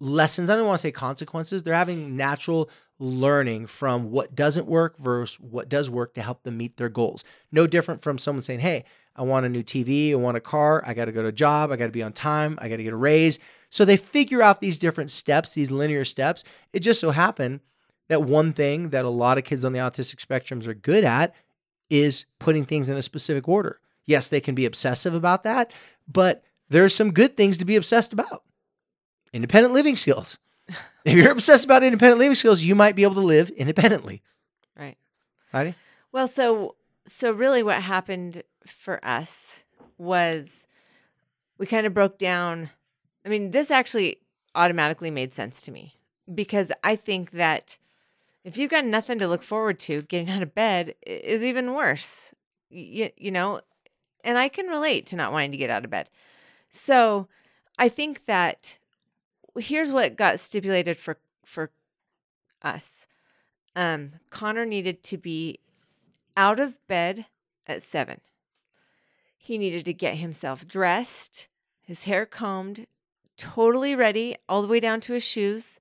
lessons. I don't want to say consequences. They're having natural learning from what doesn't work versus what does work to help them meet their goals. No different from someone saying, Hey, I want a new TV, I want a car, I got to go to a job, I got to be on time, I got to get a raise. So they figure out these different steps, these linear steps. It just so happened that one thing that a lot of kids on the autistic spectrums are good at is putting things in a specific order. Yes, they can be obsessive about that, but there's some good things to be obsessed about. Independent living skills. if you're obsessed about independent living skills, you might be able to live independently. Right. Heidi? Well, so so really what happened for us was we kind of broke down I mean, this actually automatically made sense to me because I think that if you've got nothing to look forward to, getting out of bed is even worse. You, you know, and I can relate to not wanting to get out of bed. So I think that here's what got stipulated for for us. Um, Connor needed to be out of bed at seven. He needed to get himself dressed, his hair combed, totally ready, all the way down to his shoes.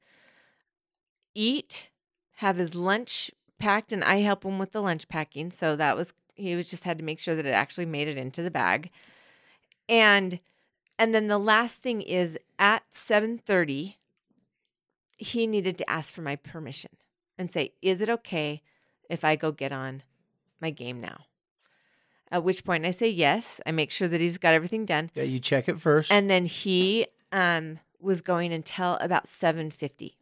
Eat, have his lunch packed, and I help him with the lunch packing. So that was he was just had to make sure that it actually made it into the bag. And and then the last thing is at 7:30 he needed to ask for my permission and say, "Is it okay if I go get on my game now?" At which point I say yes. I make sure that he's got everything done. Yeah, you check it first. And then he um, was going until about 7:50.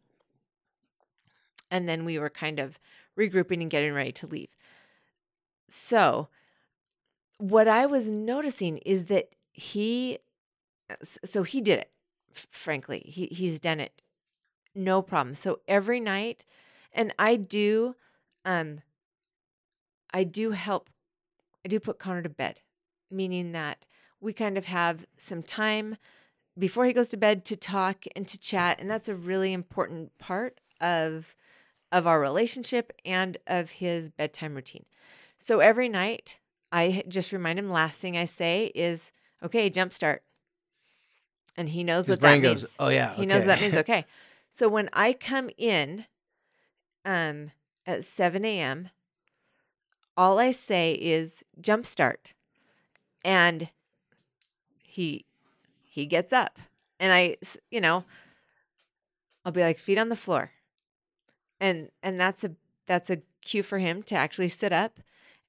And then we were kind of regrouping and getting ready to leave. So, what I was noticing is that he so he did it. Frankly, he he's done it no problem. So every night and I do um I do help I do put Connor to bed, meaning that we kind of have some time before he goes to bed to talk and to chat and that's a really important part of of our relationship and of his bedtime routine. So every night I just remind him last thing I say is okay, jump start. And he knows His what that goes, means. "Oh yeah, He knows okay." that means okay. So when I come in um at 7 a.m., all I say is jump start. And he he gets up. And I you know, I'll be like feet on the floor. And and that's a that's a cue for him to actually sit up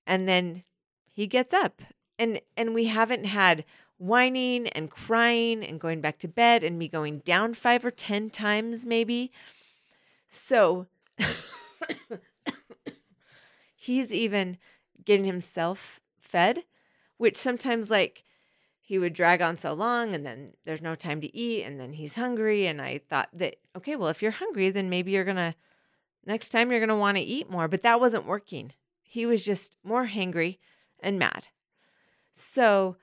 and then he gets up. And and we haven't had whining and crying and going back to bed and me going down 5 or 10 times maybe. So he's even getting himself fed, which sometimes like he would drag on so long and then there's no time to eat and then he's hungry and I thought that okay, well if you're hungry then maybe you're to next time you're to want to eat more, but that wasn't working. He was just more hangry and mad. So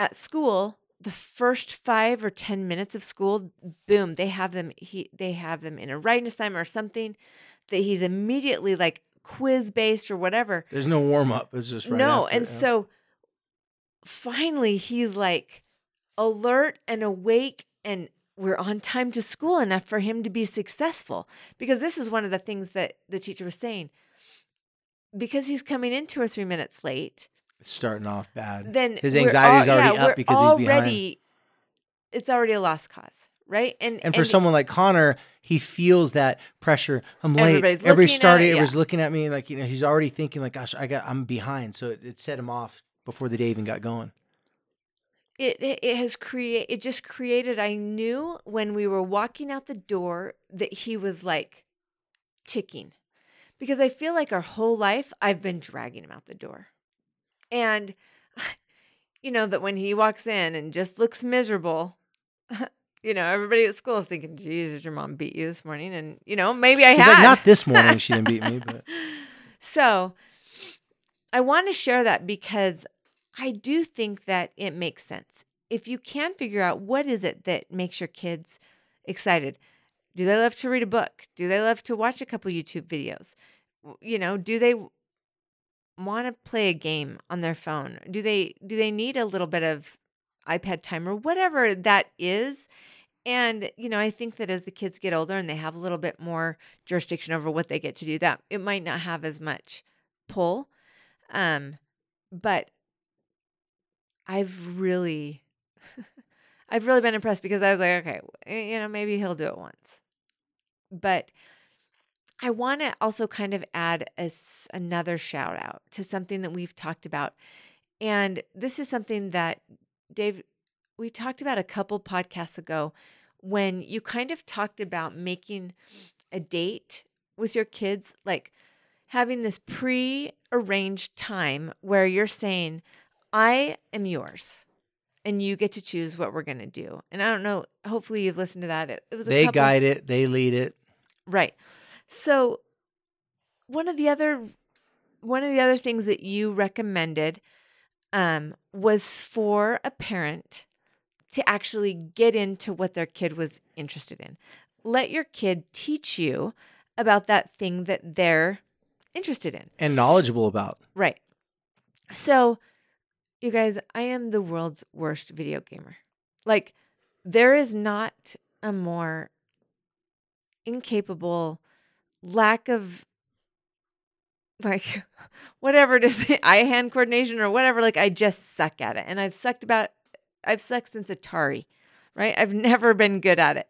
at school, the first 5 or 10 minutes of school, boom, they have them he they have them in a writing assignment or something that he's immediately like quiz based or whatever. There's no warm up. It's just right no, after, and yeah. so finally he's like alert and awake and we're on time to school enough for him to be successful because this is one of the things that the teacher was saying because he's coming in 2 or 3 minutes late starting off bad. then His we're anxiety's al- already yeah, up because he's behind. it's already a lost cause right and And for someone like Connor, he feels that pressure. I'm late. Everybody's Everybody's started. it, Everybody's yeah. looking at me like you know. He's already thinking like, "Gosh, I got. I'm behind." So it, it set him off before the day even got going. it it it has create it just created i knew when we were walking out the door that he was like ticking because i feel like our whole life i've been dragging him out the door and you know that when he walks in and just looks miserable you know everybody at school is thinking jesus your mom beat you this morning and you know maybe i He's had like, "Not this morning. She didn't beat me." But So I want to share that because I do think that it makes sense. If you can figure out what is it that makes your kids excited. Do they love to read a book? Do they love to watch a couple YouTube videos? You know, do they want to play a game on their phone? Do they do they need a little bit of iPad time or whatever that is? And you know, I think that as the kids get older and they have a little bit more jurisdiction over what they get to do, that it might not have as much pull. Um, but I've really I've really been impressed because I was like, okay, you know, maybe he'll do it once. But I want to also kind of add a, another shout out to something that we've talked about. And this is something that Dave, we talked about a couple podcasts ago when you kind of talked about making a date with your kids, like having this pre arranged time where you're saying, I am yours and you get to choose what we're going to do. And I don't know, hopefully you've listened to that. It, it was They couple, guide it, they lead it. Right. So one of the other one of the other things that you recommended um, was for a parent to actually get into what their kid was interested in. Let your kid teach you about that thing that they're interested in and knowledgeable about. Right. So, you guys, I am the world's worst video gamer. Like, there is not a more incapable lack of like whatever it is eye hand coordination or whatever like i just suck at it. And i've sucked about i've sucked since atari right? I've never been good at it.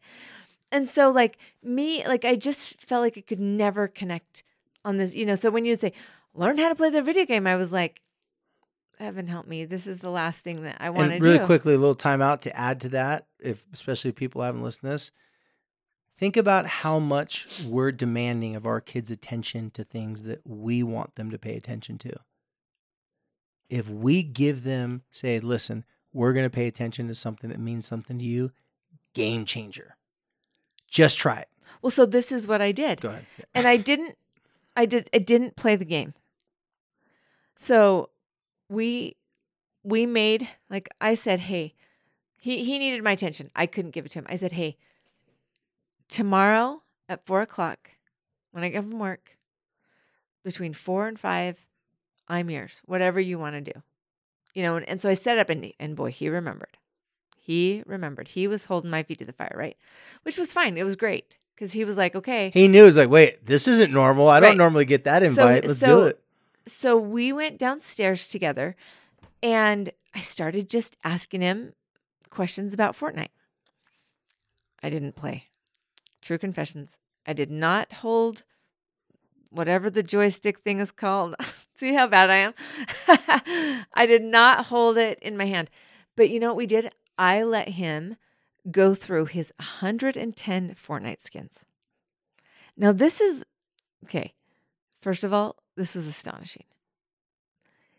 And so like me like i just felt like i could never connect on this you know so when you say learn how to play the video game i was like heaven help me. This is the last thing that i want to really do. quickly, a little time out to add to that, if especially if people haven't listened to this. Think about how much we're demanding of our kids' attention to things that we want them to pay attention to. If we give them, say, listen, we're going to pay attention to something that means something to you, game changer. Just try it. well so this is what i did Go ahead. and I didn't I did I didn't play the game. So we we made like I said, hey, he he needed my attention. I couldn't give it to him. I said, hey, tomorrow at four o'clock, when I get from work, between four and five, I'm yours. Whatever you want to do. You know, and, and so I set up and and boy, he remembered. He remembered. He was holding my feet to the fire, right? Which was fine. It was great. Because he was like, okay, He knew, he's like, wait, this isn't normal. I don't normally get that So- invite. Let's do it. so we went downstairs together and I started just asking him questions about Fortnite. I didn't play. True confessions. I did not hold whatever the joystick thing is called. See how bad I am? I did not hold it in my hand. But you know what we did? I let him go through his 110 Fortnite skins. Now, this is okay. First of all, this was astonishing.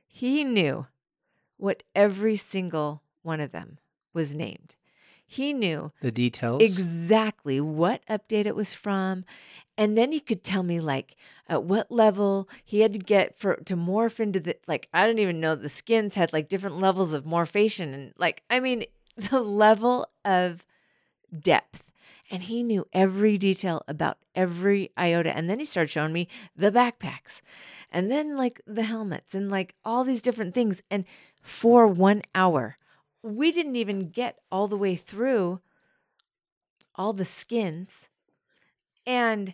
He knew what every single one of them was named. He knew The details. exactly what update it was from. And then he could tell me like at what level he had to get for to morph into the like I didn't even know the skins had like different levels of morphation and like I mean the level of depth. And he knew every detail about every iota. And then he started showing me the backpacks and then like the helmets and like all these different things. And for one hour, we didn't even get all the way through all the skins and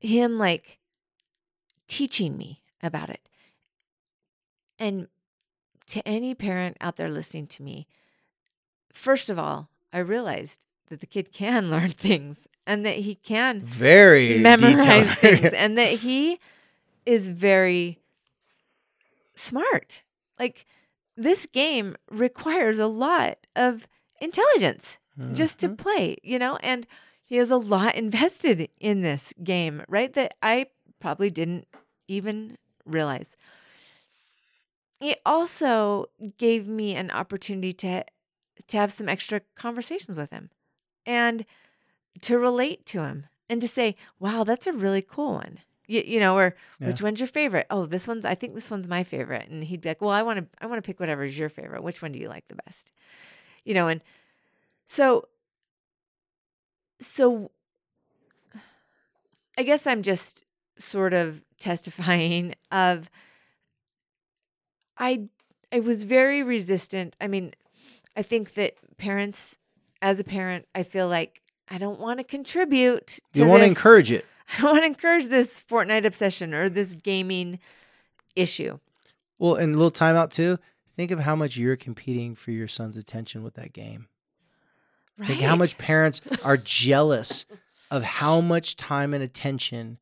him like teaching me about it. And to any parent out there listening to me, first of all, I realized that the kid can learn things and that he can Very memorize detailed. things and that he is very smart. Like this game requires a lot of intelligence just to Mhm. play, you know, and he has a lot invested in this game, right? That I probably didn't even realize. It also gave me an opportunity to to have some extra conversations with him and to relate to him and to say, "Wow, that's a really cool one." You, you know, or Yeah. which one's your favorite? Oh, this one's. I think this one's my favorite. And he'd be like, "Well, I want to. I want to pick whatever's your favorite. Which one do you like the best?" You know, and so, so, I guess I'm just sort of testifying of. I I was very resistant. I mean, I think that parents, as a parent, I feel like I don't want to contribute. To You want to encourage it. I want to encourage this Fortnite obsession or this gaming issue. Well, and a little timeout too. Think of how much you're competing for your son's attention with that game. Right. Think how much parents are jealous of how much time and attention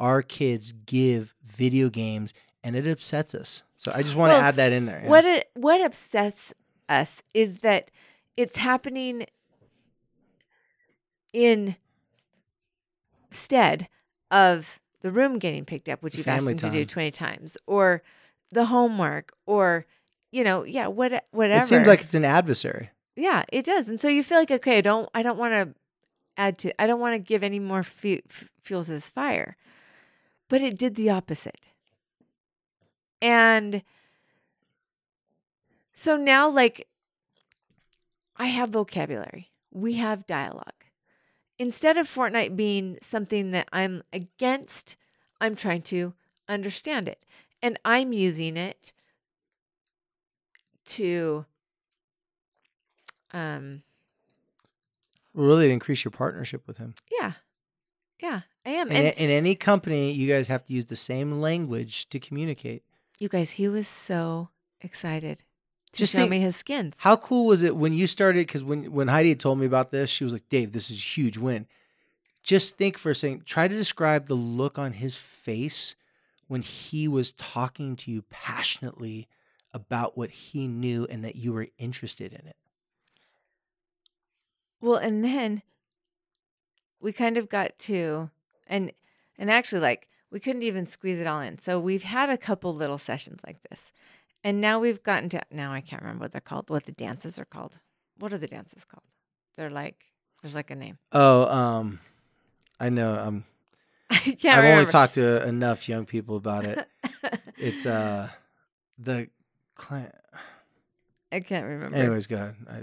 our kids give video games, and it upsets us. So I just want Well, to add that in there. yeah. What it, what upsets us is that it's happening instead of the room getting picked up, which you've asked family them to do time. 20 times, or the homework, or, you know, yeah, what, whatever. It seems like it's an adversary. Yeah, it does. And so you feel like, okay, I don't, I don't want to add to, I don't want to give any more fu- f- fuel to this fire. But it did the opposite. And so now, like, I have vocabulary, we have dialogue. Instead of Fortnite being something that I'm against, I'm trying to understand it. And I'm using it to um Really increase your partnership with him. yeah yeah i am In, and in any company, you guys have to use the same language to communicate. you guys he was so excited to Just show think- me his skins How cool was it when you started? Because when when Heidi had told me about this, she was like, "Dave, this is a huge win." Just think for a second. Try to describe the look on his face when he was talking to you passionately about what he knew and that you were interested in it. well and then we kind of got to and and actually like we couldn't even squeeze it all in so we've had a couple little sessions like this and now we've gotten to now i can't remember what they're called what the dances are called what are the dances called they're like there's like a name Oh, um, I know. Um, i can't I've remember only talked to enough young people about it. It's uh, the client. i can't remember Anyways, go ahead. I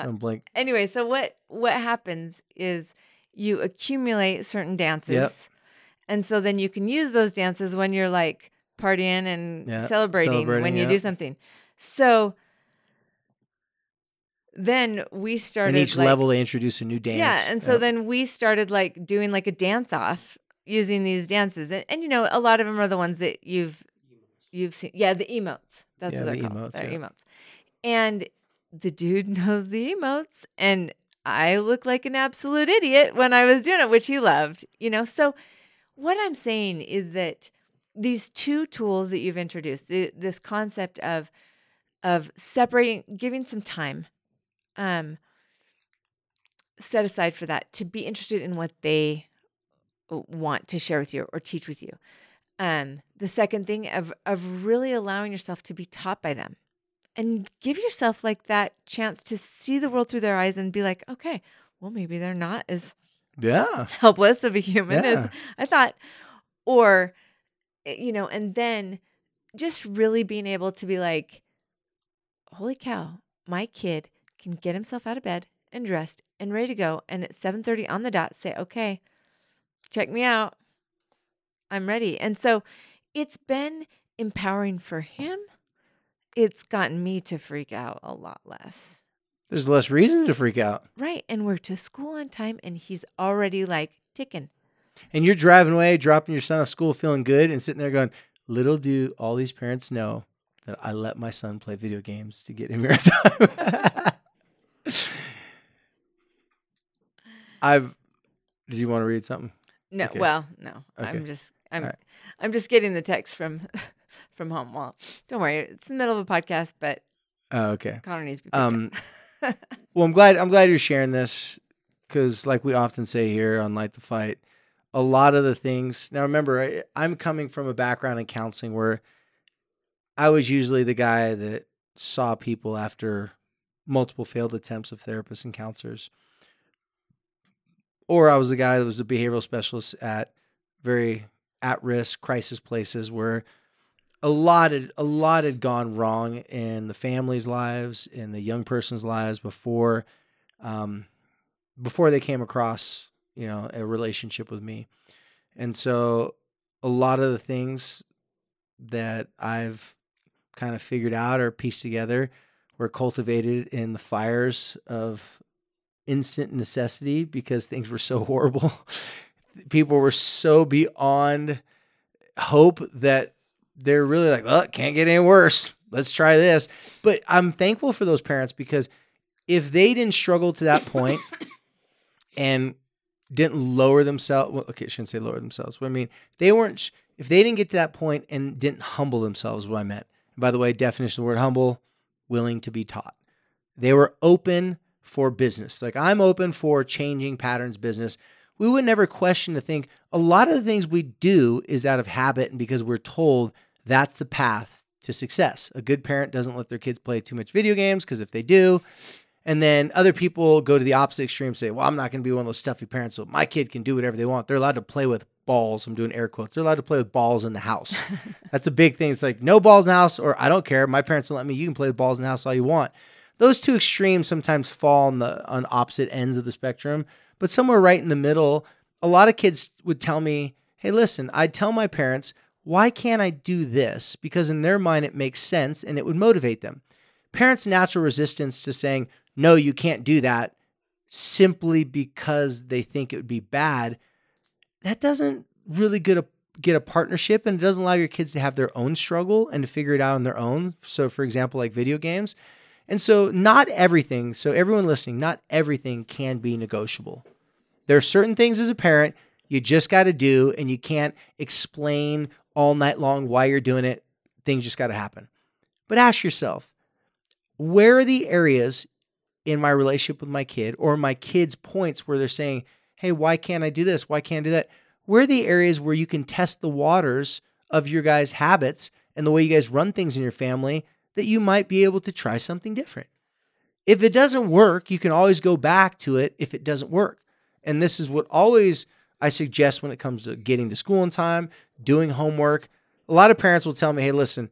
Uh, don't blink. anyway, so what what happens is you accumulate certain dances, and so then you can use those dances when you're like partying and Yeah, celebrating, when celebrating, you do something. So then we started In each like, level, they introduce a new dance. yeah, and so Yep. then we started like doing like a dance off using these dances, and, and you know a lot of them are the ones that you've you've seen. Yeah, the emotes. That's Yeah, what they're the called. emotes, They're yeah. emotes. And the dude knows the emotes, and I look like an absolute idiot when I was doing it, which he loved. You know, so what I'm saying is that these two tools that you've introduced, the, this concept of of separating, giving some time, um, set aside for that to be interested in what they want to share with you or teach with you. Um, the second thing of of really allowing yourself to be taught by them, and give yourself like that chance to see the world through their eyes and be like, okay, well maybe they're not as yeah. helpless of a human Yeah. as I thought. Or, Eh, you know, and then just really being able to be like, holy cow, my kid can get himself out of bed and dressed and ready to go. And at 7:30 on the dot, say, okay, check me out. I'm ready. And so it's been empowering for him. It's gotten me to freak out a lot less. There's less reason to freak out. Right. And we're to school on time and he's already like ticking. And you're driving away, dropping your son off school, feeling good, and sitting there going, "Little do all these parents know that I let my son play video games to get him here on time." I've. Did you want to read something? No, Okay. well, no. Okay. I'm just I'm right. I'm just getting the text from from home. Well, don't worry, it's the middle of a podcast, but Oh, okay. Connor needs to be Um. Well, I'm glad. I'm glad you're sharing this because, like we often say here on Light the Fight, a lot of the things. Now, remember, I, I'm coming from a background in counseling where I was usually the guy that saw people after multiple failed attempts of therapists and counselors, or I was the guy that was a behavioral specialist at very at risk crisis places where a lot had a lot had gone wrong in the family's lives, in the young person's lives before um, before they came across you know a relationship with me, and so a lot of the things that I've kind of figured out or pieced together were cultivated in the fires of instant necessity because things were so horrible. People were so beyond hope that they're really like, well, it can't get any worse. Let's try this. But I'm thankful for those parents because if they didn't struggle to that point and didn't lower themselves, well, okay, I shouldn't say lower themselves. But I mean, they weren't, if they didn't get to that point and didn't humble themselves, what I meant. And by the way, definition of the word humble, willing to be taught. They were open for business. Like I'm open for changing patterns business. We would never question to think a lot of the things we do is out of habit and because we're told that's the path to success. A good parent doesn't let their kids play too much video games because if they do, and then other people go to the opposite extreme, say, Well, I'm not going to be one of those stuffy parents, so my kid can do whatever they want. They're allowed to play with balls. I'm doing air quotes. They're allowed to play with balls in the house. That's a big thing. It's like no balls in the house, or I don't care. My parents don't let me. You can play with balls in the house all you want those two extremes sometimes fall on the on opposite ends of the spectrum, but somewhere right in the middle, a lot of kids would tell me, "Hey, listen, I'd tell my parents, why can't I do this? Because in their mind it makes sense and it would motivate them." Parents' natural resistance to saying, "No, you can't do that," simply because they think it would be bad, that doesn't really get a get a partnership and it doesn't allow your kids to have their own struggle and to figure it out on their own. So for example, like video games, and so, not everything, so everyone listening, not everything can be negotiable. There are certain things as a parent you just got to do, and you can't explain all night long why you're doing it. Things just got to happen. But ask yourself where are the areas in my relationship with my kid or my kids' points where they're saying, hey, why can't I do this? Why can't I do that? Where are the areas where you can test the waters of your guys' habits and the way you guys run things in your family that you might be able to try something different. If it doesn't work, you can always go back to it if it doesn't work. And this is what always I suggest when it comes to getting to school in time, doing homework. A lot of parents will tell me, hey, listen,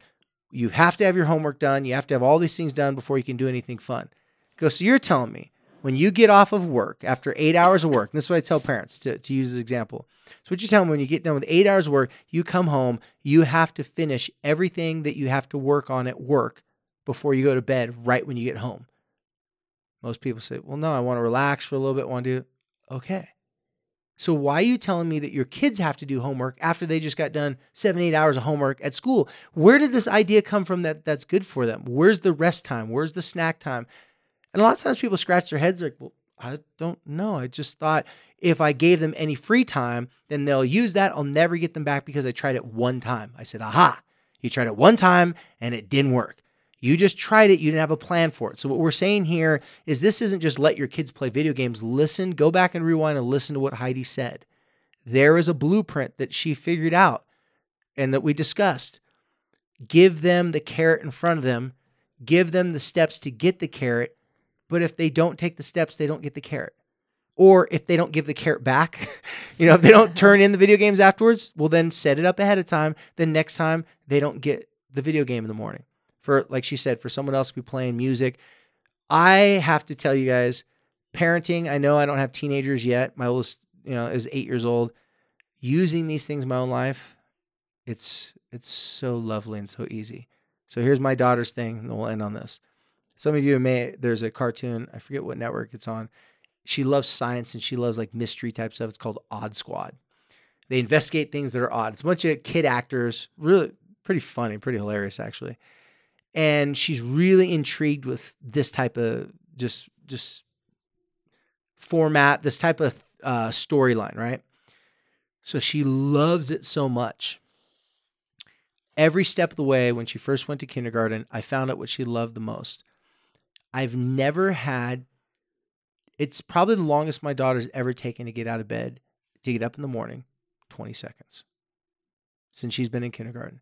you have to have your homework done. You have to have all these things done before you can do anything fun. So you're telling me when you get off of work after eight hours of work, and this is what I tell parents to, to use as example. So what you tell them when you get done with eight hours of work, you come home, you have to finish everything that you have to work on at work before you go to bed right when you get home. Most people say, well, no, I want to relax for a little bit, want to do okay. So why are you telling me that your kids have to do homework after they just got done seven, eight hours of homework at school? Where did this idea come from that that's good for them? Where's the rest time? Where's the snack time? And a lot of times people scratch their heads like, well, I don't know. I just thought if I gave them any free time, then they'll use that. I'll never get them back because I tried it one time. I said, aha, you tried it one time and it didn't work. You just tried it, you didn't have a plan for it. So, what we're saying here is this isn't just let your kids play video games. Listen, go back and rewind and listen to what Heidi said. There is a blueprint that she figured out and that we discussed. Give them the carrot in front of them, give them the steps to get the carrot, but if they don't take the steps, they don't get the carrot. Or if they don't give the carrot back, you know, if they don't turn in the video games afterwards, well, then set it up ahead of time. Then next time they don't get the video game in the morning. For, like she said, for someone else to be playing music. I have to tell you guys, parenting, I know I don't have teenagers yet. My oldest, you know, is eight years old. Using these things in my own life, it's it's so lovely and so easy. So here's my daughter's thing, and we'll end on this. Some of you may there's a cartoon, I forget what network it's on. She loves science and she loves like mystery type stuff. It's called Odd Squad. They investigate things that are odd. It's a bunch of kid actors, really pretty funny, pretty hilarious actually. And she's really intrigued with this type of just just format, this type of uh, storyline, right? So she loves it so much. Every step of the way, when she first went to kindergarten, I found out what she loved the most. I've never had it's probably the longest my daughter's ever taken to get out of bed to get up in the morning 20 seconds since she's been in kindergarten.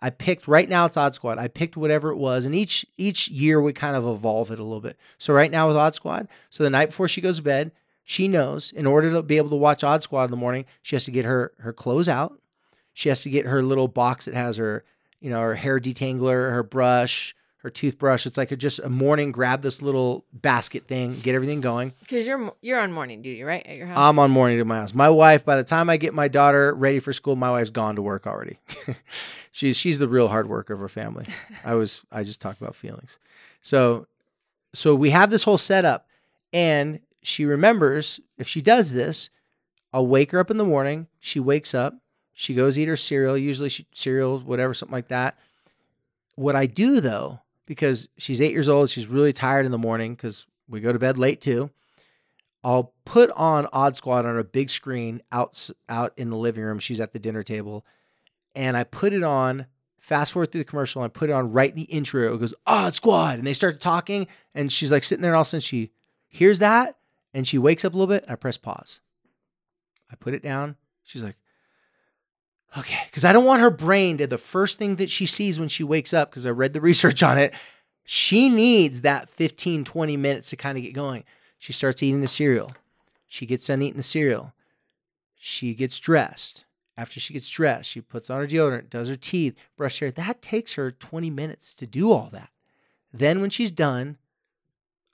I picked right now it's Odd Squad. I picked whatever it was, and each each year we kind of evolve it a little bit. So right now with Odd Squad, so the night before she goes to bed, she knows in order to be able to watch Odd Squad in the morning, she has to get her her clothes out. She has to get her little box that has her, you know, her hair detangler, her brush, her toothbrush. It's like a, just a morning. Grab this little basket thing, get everything going. Because you're you're on morning duty, right, at your house. I'm on morning at my house. My wife, by the time I get my daughter ready for school, my wife's gone to work already. she's she's the real hard worker of her family. I was I just talk about feelings. So so we have this whole setup, and she remembers if she does this, I'll wake her up in the morning. She wakes up. She goes eat her cereal. Usually she, cereal, whatever, something like that. What I do though, because she's eight years old, she's really tired in the morning because we go to bed late too. I'll put on Odd Squad on a big screen out out in the living room. She's at the dinner table, and I put it on. Fast forward through the commercial, and I put it on right in the intro. It goes Odd Squad, and they start talking, and she's like sitting there, and all of a sudden she hears that, and she wakes up a little bit. I press pause. I put it down. She's like, okay, because I don't want her brain to the first thing that she sees when she wakes up, because I read the research on it. She needs that 15, 20 minutes to kind of get going. She starts eating the cereal. She gets done eating the cereal. She gets dressed. After she gets dressed, she puts on her deodorant, does her teeth, brush hair. That takes her 20 minutes to do all that. Then when she's done,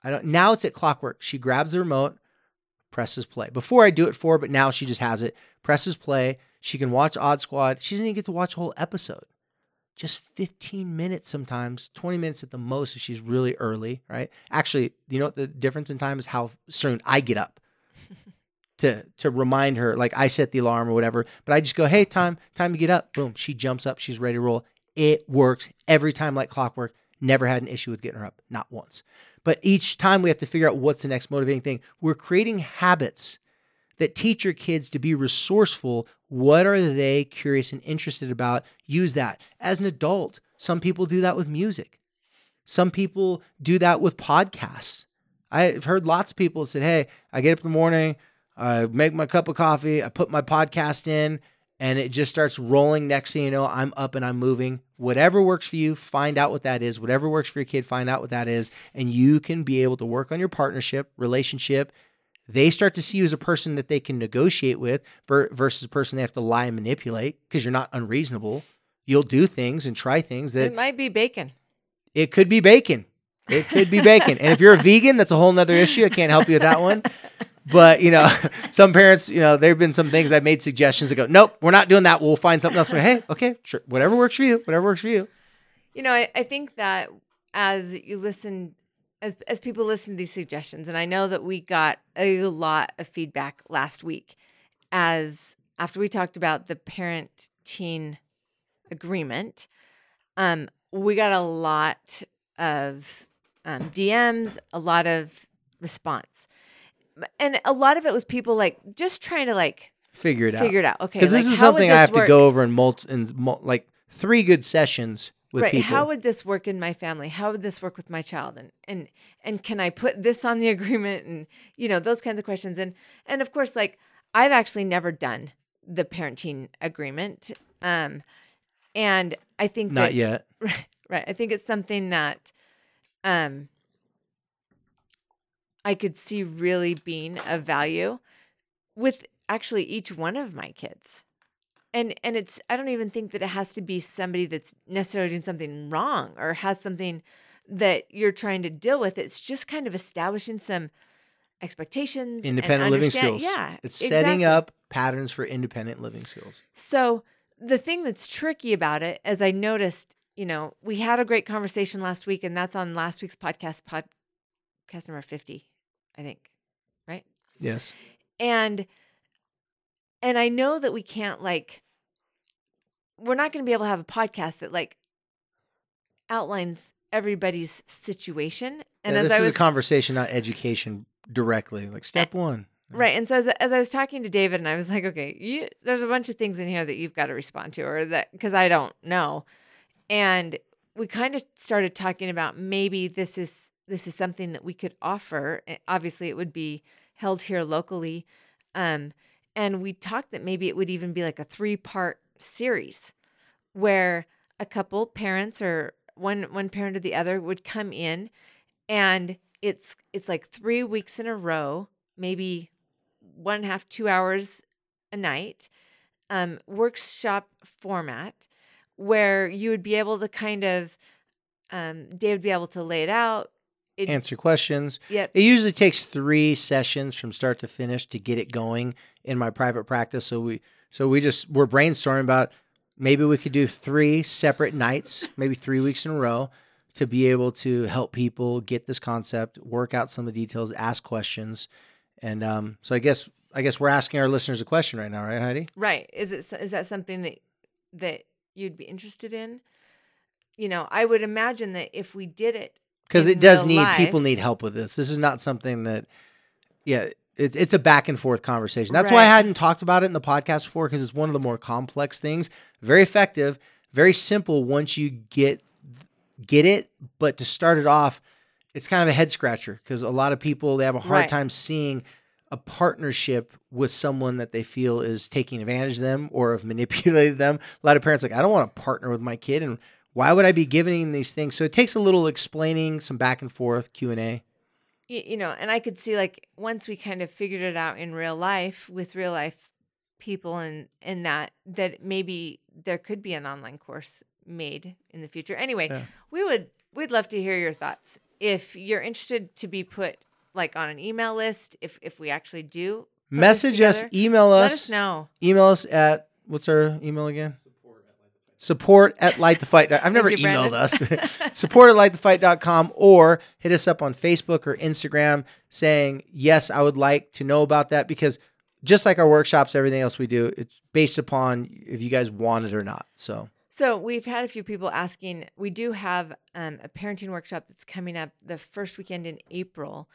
I don't now it's at clockwork. She grabs the remote, presses play. Before I do it for her, but now she just has it. Presses play. She can watch Odd Squad. She doesn't even get to watch a whole episode. Just 15 minutes sometimes, 20 minutes at the most if she's really early, right? Actually, you know what the difference in time is how soon I get up to to remind her. Like I set the alarm or whatever, but I just go, hey, time, time to get up. Boom. She jumps up, she's ready to roll. It works every time like clockwork. Never had an issue with getting her up, not once. But each time we have to figure out what's the next motivating thing. We're creating habits that teach your kids to be resourceful. What are they curious and interested about? Use that. As an adult, some people do that with music. Some people do that with podcasts. I've heard lots of people say, Hey, I get up in the morning, I make my cup of coffee, I put my podcast in, and it just starts rolling. Next thing you know, I'm up and I'm moving. Whatever works for you, find out what that is. Whatever works for your kid, find out what that is. And you can be able to work on your partnership, relationship. They start to see you as a person that they can negotiate with versus a person they have to lie and manipulate because you're not unreasonable. You'll do things and try things that it might be bacon. It could be bacon. It could be bacon. and if you're a vegan, that's a whole nother issue. I can't help you with that one. But you know, some parents, you know, there have been some things I've made suggestions that go, nope, we're not doing that. We'll find something else. hey, okay, sure, whatever works for you, whatever works for you. You know, I, I think that as you listen, as as people listen to these suggestions, and I know that we got a lot of feedback last week, as after we talked about the parent teen agreement, um, we got a lot of um, DMs, a lot of response and a lot of it was people like just trying to like figure it out. Figure it out. Okay. Because like, this is something this I have work? to go over in multi, in mul- like three good sessions right. people. How would this work in my family? How would this work with my child? And and and can I put this on the agreement? And you know those kinds of questions. And and of course, like I've actually never done the parenting agreement. Um, and I think not that, yet. Right, right. I think it's something that, um, I could see really being of value with actually each one of my kids. And and it's I don't even think that it has to be somebody that's necessarily doing something wrong or has something that you're trying to deal with. It's just kind of establishing some expectations, independent living skills. Yeah, it's setting up patterns for independent living skills. So the thing that's tricky about it, as I noticed, you know, we had a great conversation last week, and that's on last week's podcast, podcast number fifty, I think, right? Yes. And and I know that we can't like we're not going to be able to have a podcast that like outlines everybody's situation. And Yeah, as this I is was a conversation, not education directly. Like step one. Right. And so as, as I was talking to David and I was like, okay, you, there's a bunch of things in here that you've got to respond to or that because I don't know. And we kind of started talking about maybe this is this is something that we could offer. Eh, Obviously, it would be held here locally. Um, and we talked that maybe it would even be like a three part series where a couple parents or one one parent or the other would come in and it's it's like three weeks in a row maybe one half two hours a night um, workshop format where you would be able to kind of, um, Dave would be able to lay it out. It, Answer questions. Yep. It usually takes three sessions from start to finish to get it going in my private practice. So we so we just we're brainstorming about maybe we could do three separate nights, maybe three weeks in a row, to be able to help people get this concept, work out some of the details, ask questions, and um, so I guess I guess we're asking our listeners a question right now, right, Heidi? Right. Is it is that something that that you'd be interested in? You know, I would imagine that if we did it because it does need people need help with this. This is not something that, yeah, it's it's a back and forth conversation. That's why I hadn't talked about it in the podcast before because it's one of the more complex things. Very effective, very simple once you get get it, but to start it off, it's kind of a head scratcher because a lot of people they have a hard Right. time seeing a partnership with someone that they feel is taking advantage of them or have manipulated them. A lot of parents are like, I don't want to partner with my kid, and why would I be giving these things? So it takes a little explaining, some back and forth Q and A. you know, and I could see like once we kind of figured it out in real life with real life people and and that that maybe there could be an online course made in the future. Anyway, Yeah. we would we'd love to hear your thoughts. If you're interested to be put like on an email list, if if we actually do Message us, email let us, us know. email us at what's our email again? Support at lightthefight. I've never you, emailed us. Support at lightthefight.com or hit us up on Facebook or Instagram saying, yes, I would like to know about that because just like our workshops, everything else we do, it's based upon if you guys want it or not. So So we've had a few people asking. We do have um, a parenting workshop that's coming up the first weekend in April,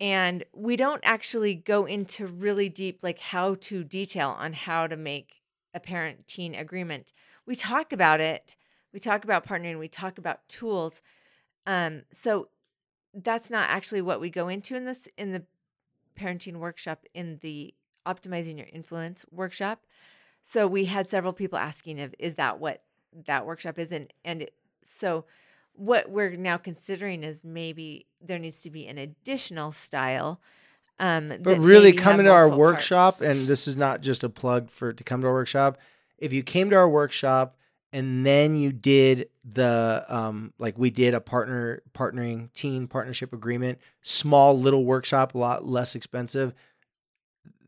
and we don't actually go into really deep, like how to detail on how to make a parent-teen agreement. We talk about it. We talk about partnering. We talk about tools. Um, so that's not actually what we go into in this in the parenting workshop in the optimizing your influence workshop. So we had several people asking if is that what that workshop is and and it, so what we're now considering is maybe there needs to be an additional style um But really, come coming to our workshop, and this is not just a plug for to come to our workshop. If you came to our workshop and then you did the um like we did a partner partnering teen partnership agreement, small little workshop, a lot less expensive.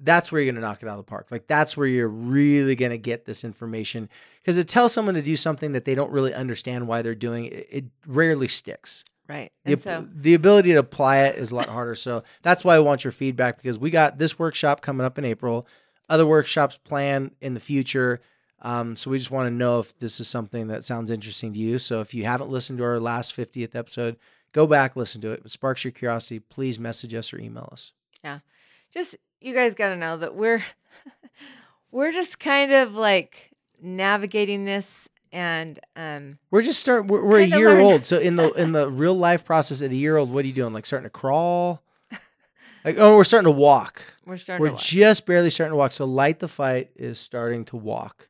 That's where you're gonna knock it out of the park. Like that's where you're really gonna get this information because it tells someone to do something that they don't really understand why they're doing. It, it rarely sticks right the, so the ability to apply it is a lot harder. So that's why I want your feedback because we got this workshop coming up in April, other workshops planned in the future. Um, so we just want to know if this is something that sounds interesting to you. So if you haven't listened to our last 50th episode, go back, listen to it. If it sparks your curiosity, please message us or email us. Yeah. Just you guys got to know that we're we're just kind of like navigating this and um We're just start. We're, we're a year learn. old. So in the in the real life process at a year old, what are you doing? Like starting to crawl? Like oh, we're starting to walk. we're starting We're just barely starting to walk. So light the fight is starting to walk.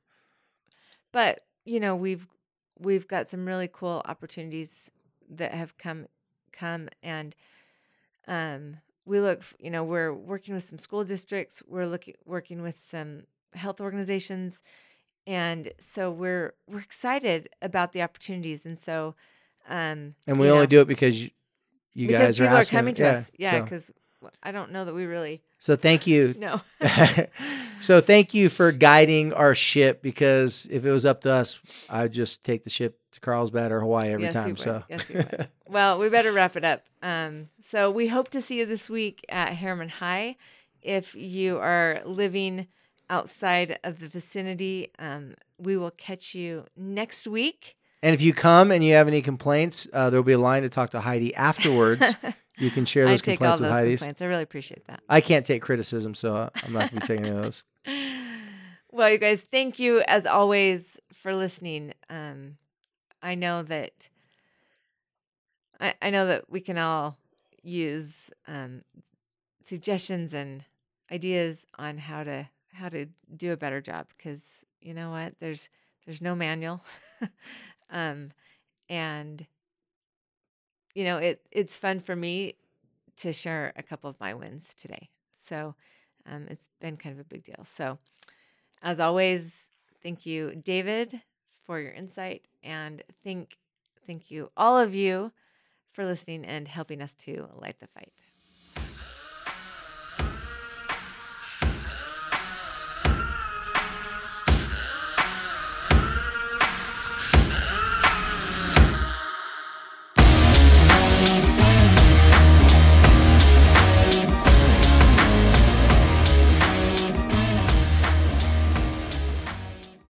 But you know we've we've got some really cool opportunities that have come come and um we look you know we're working with some school districts we're looking working with some health organizations and so we're we're excited about the opportunities and so um And we only know, do it because you, you because guys are people are asking. coming to yeah, us yeah So, because i don't know that we really so thank you. no. so thank you for guiding our ship because if it was up to us, I'd just take the ship to Carlsbad or Hawaii every Yes, you time. would. So Yes, you would. well, we better wrap it up. Um, so we hope to see you this week at Herriman High. If you are living outside of the vicinity, um, we will catch you next week. and if you come and you have any complaints, uh, there'll be a line to talk to Heidi afterwards. You can share I those complaints with those Heidi's. complaints. I really appreciate that. I can't take criticism, so I'm not going to be taking any of those. Well, you guys, thank you as always for listening. Um, I know that I, I know that we can all use um, suggestions and ideas on how to how to do a better job because you know what there's there's no manual um and you know, it it's fun for me to share a couple of my wins today. So um, it's been kind of a big deal. So as always, thank you, David, for your insight, and thank thank you all of you for listening and helping us to light the fight.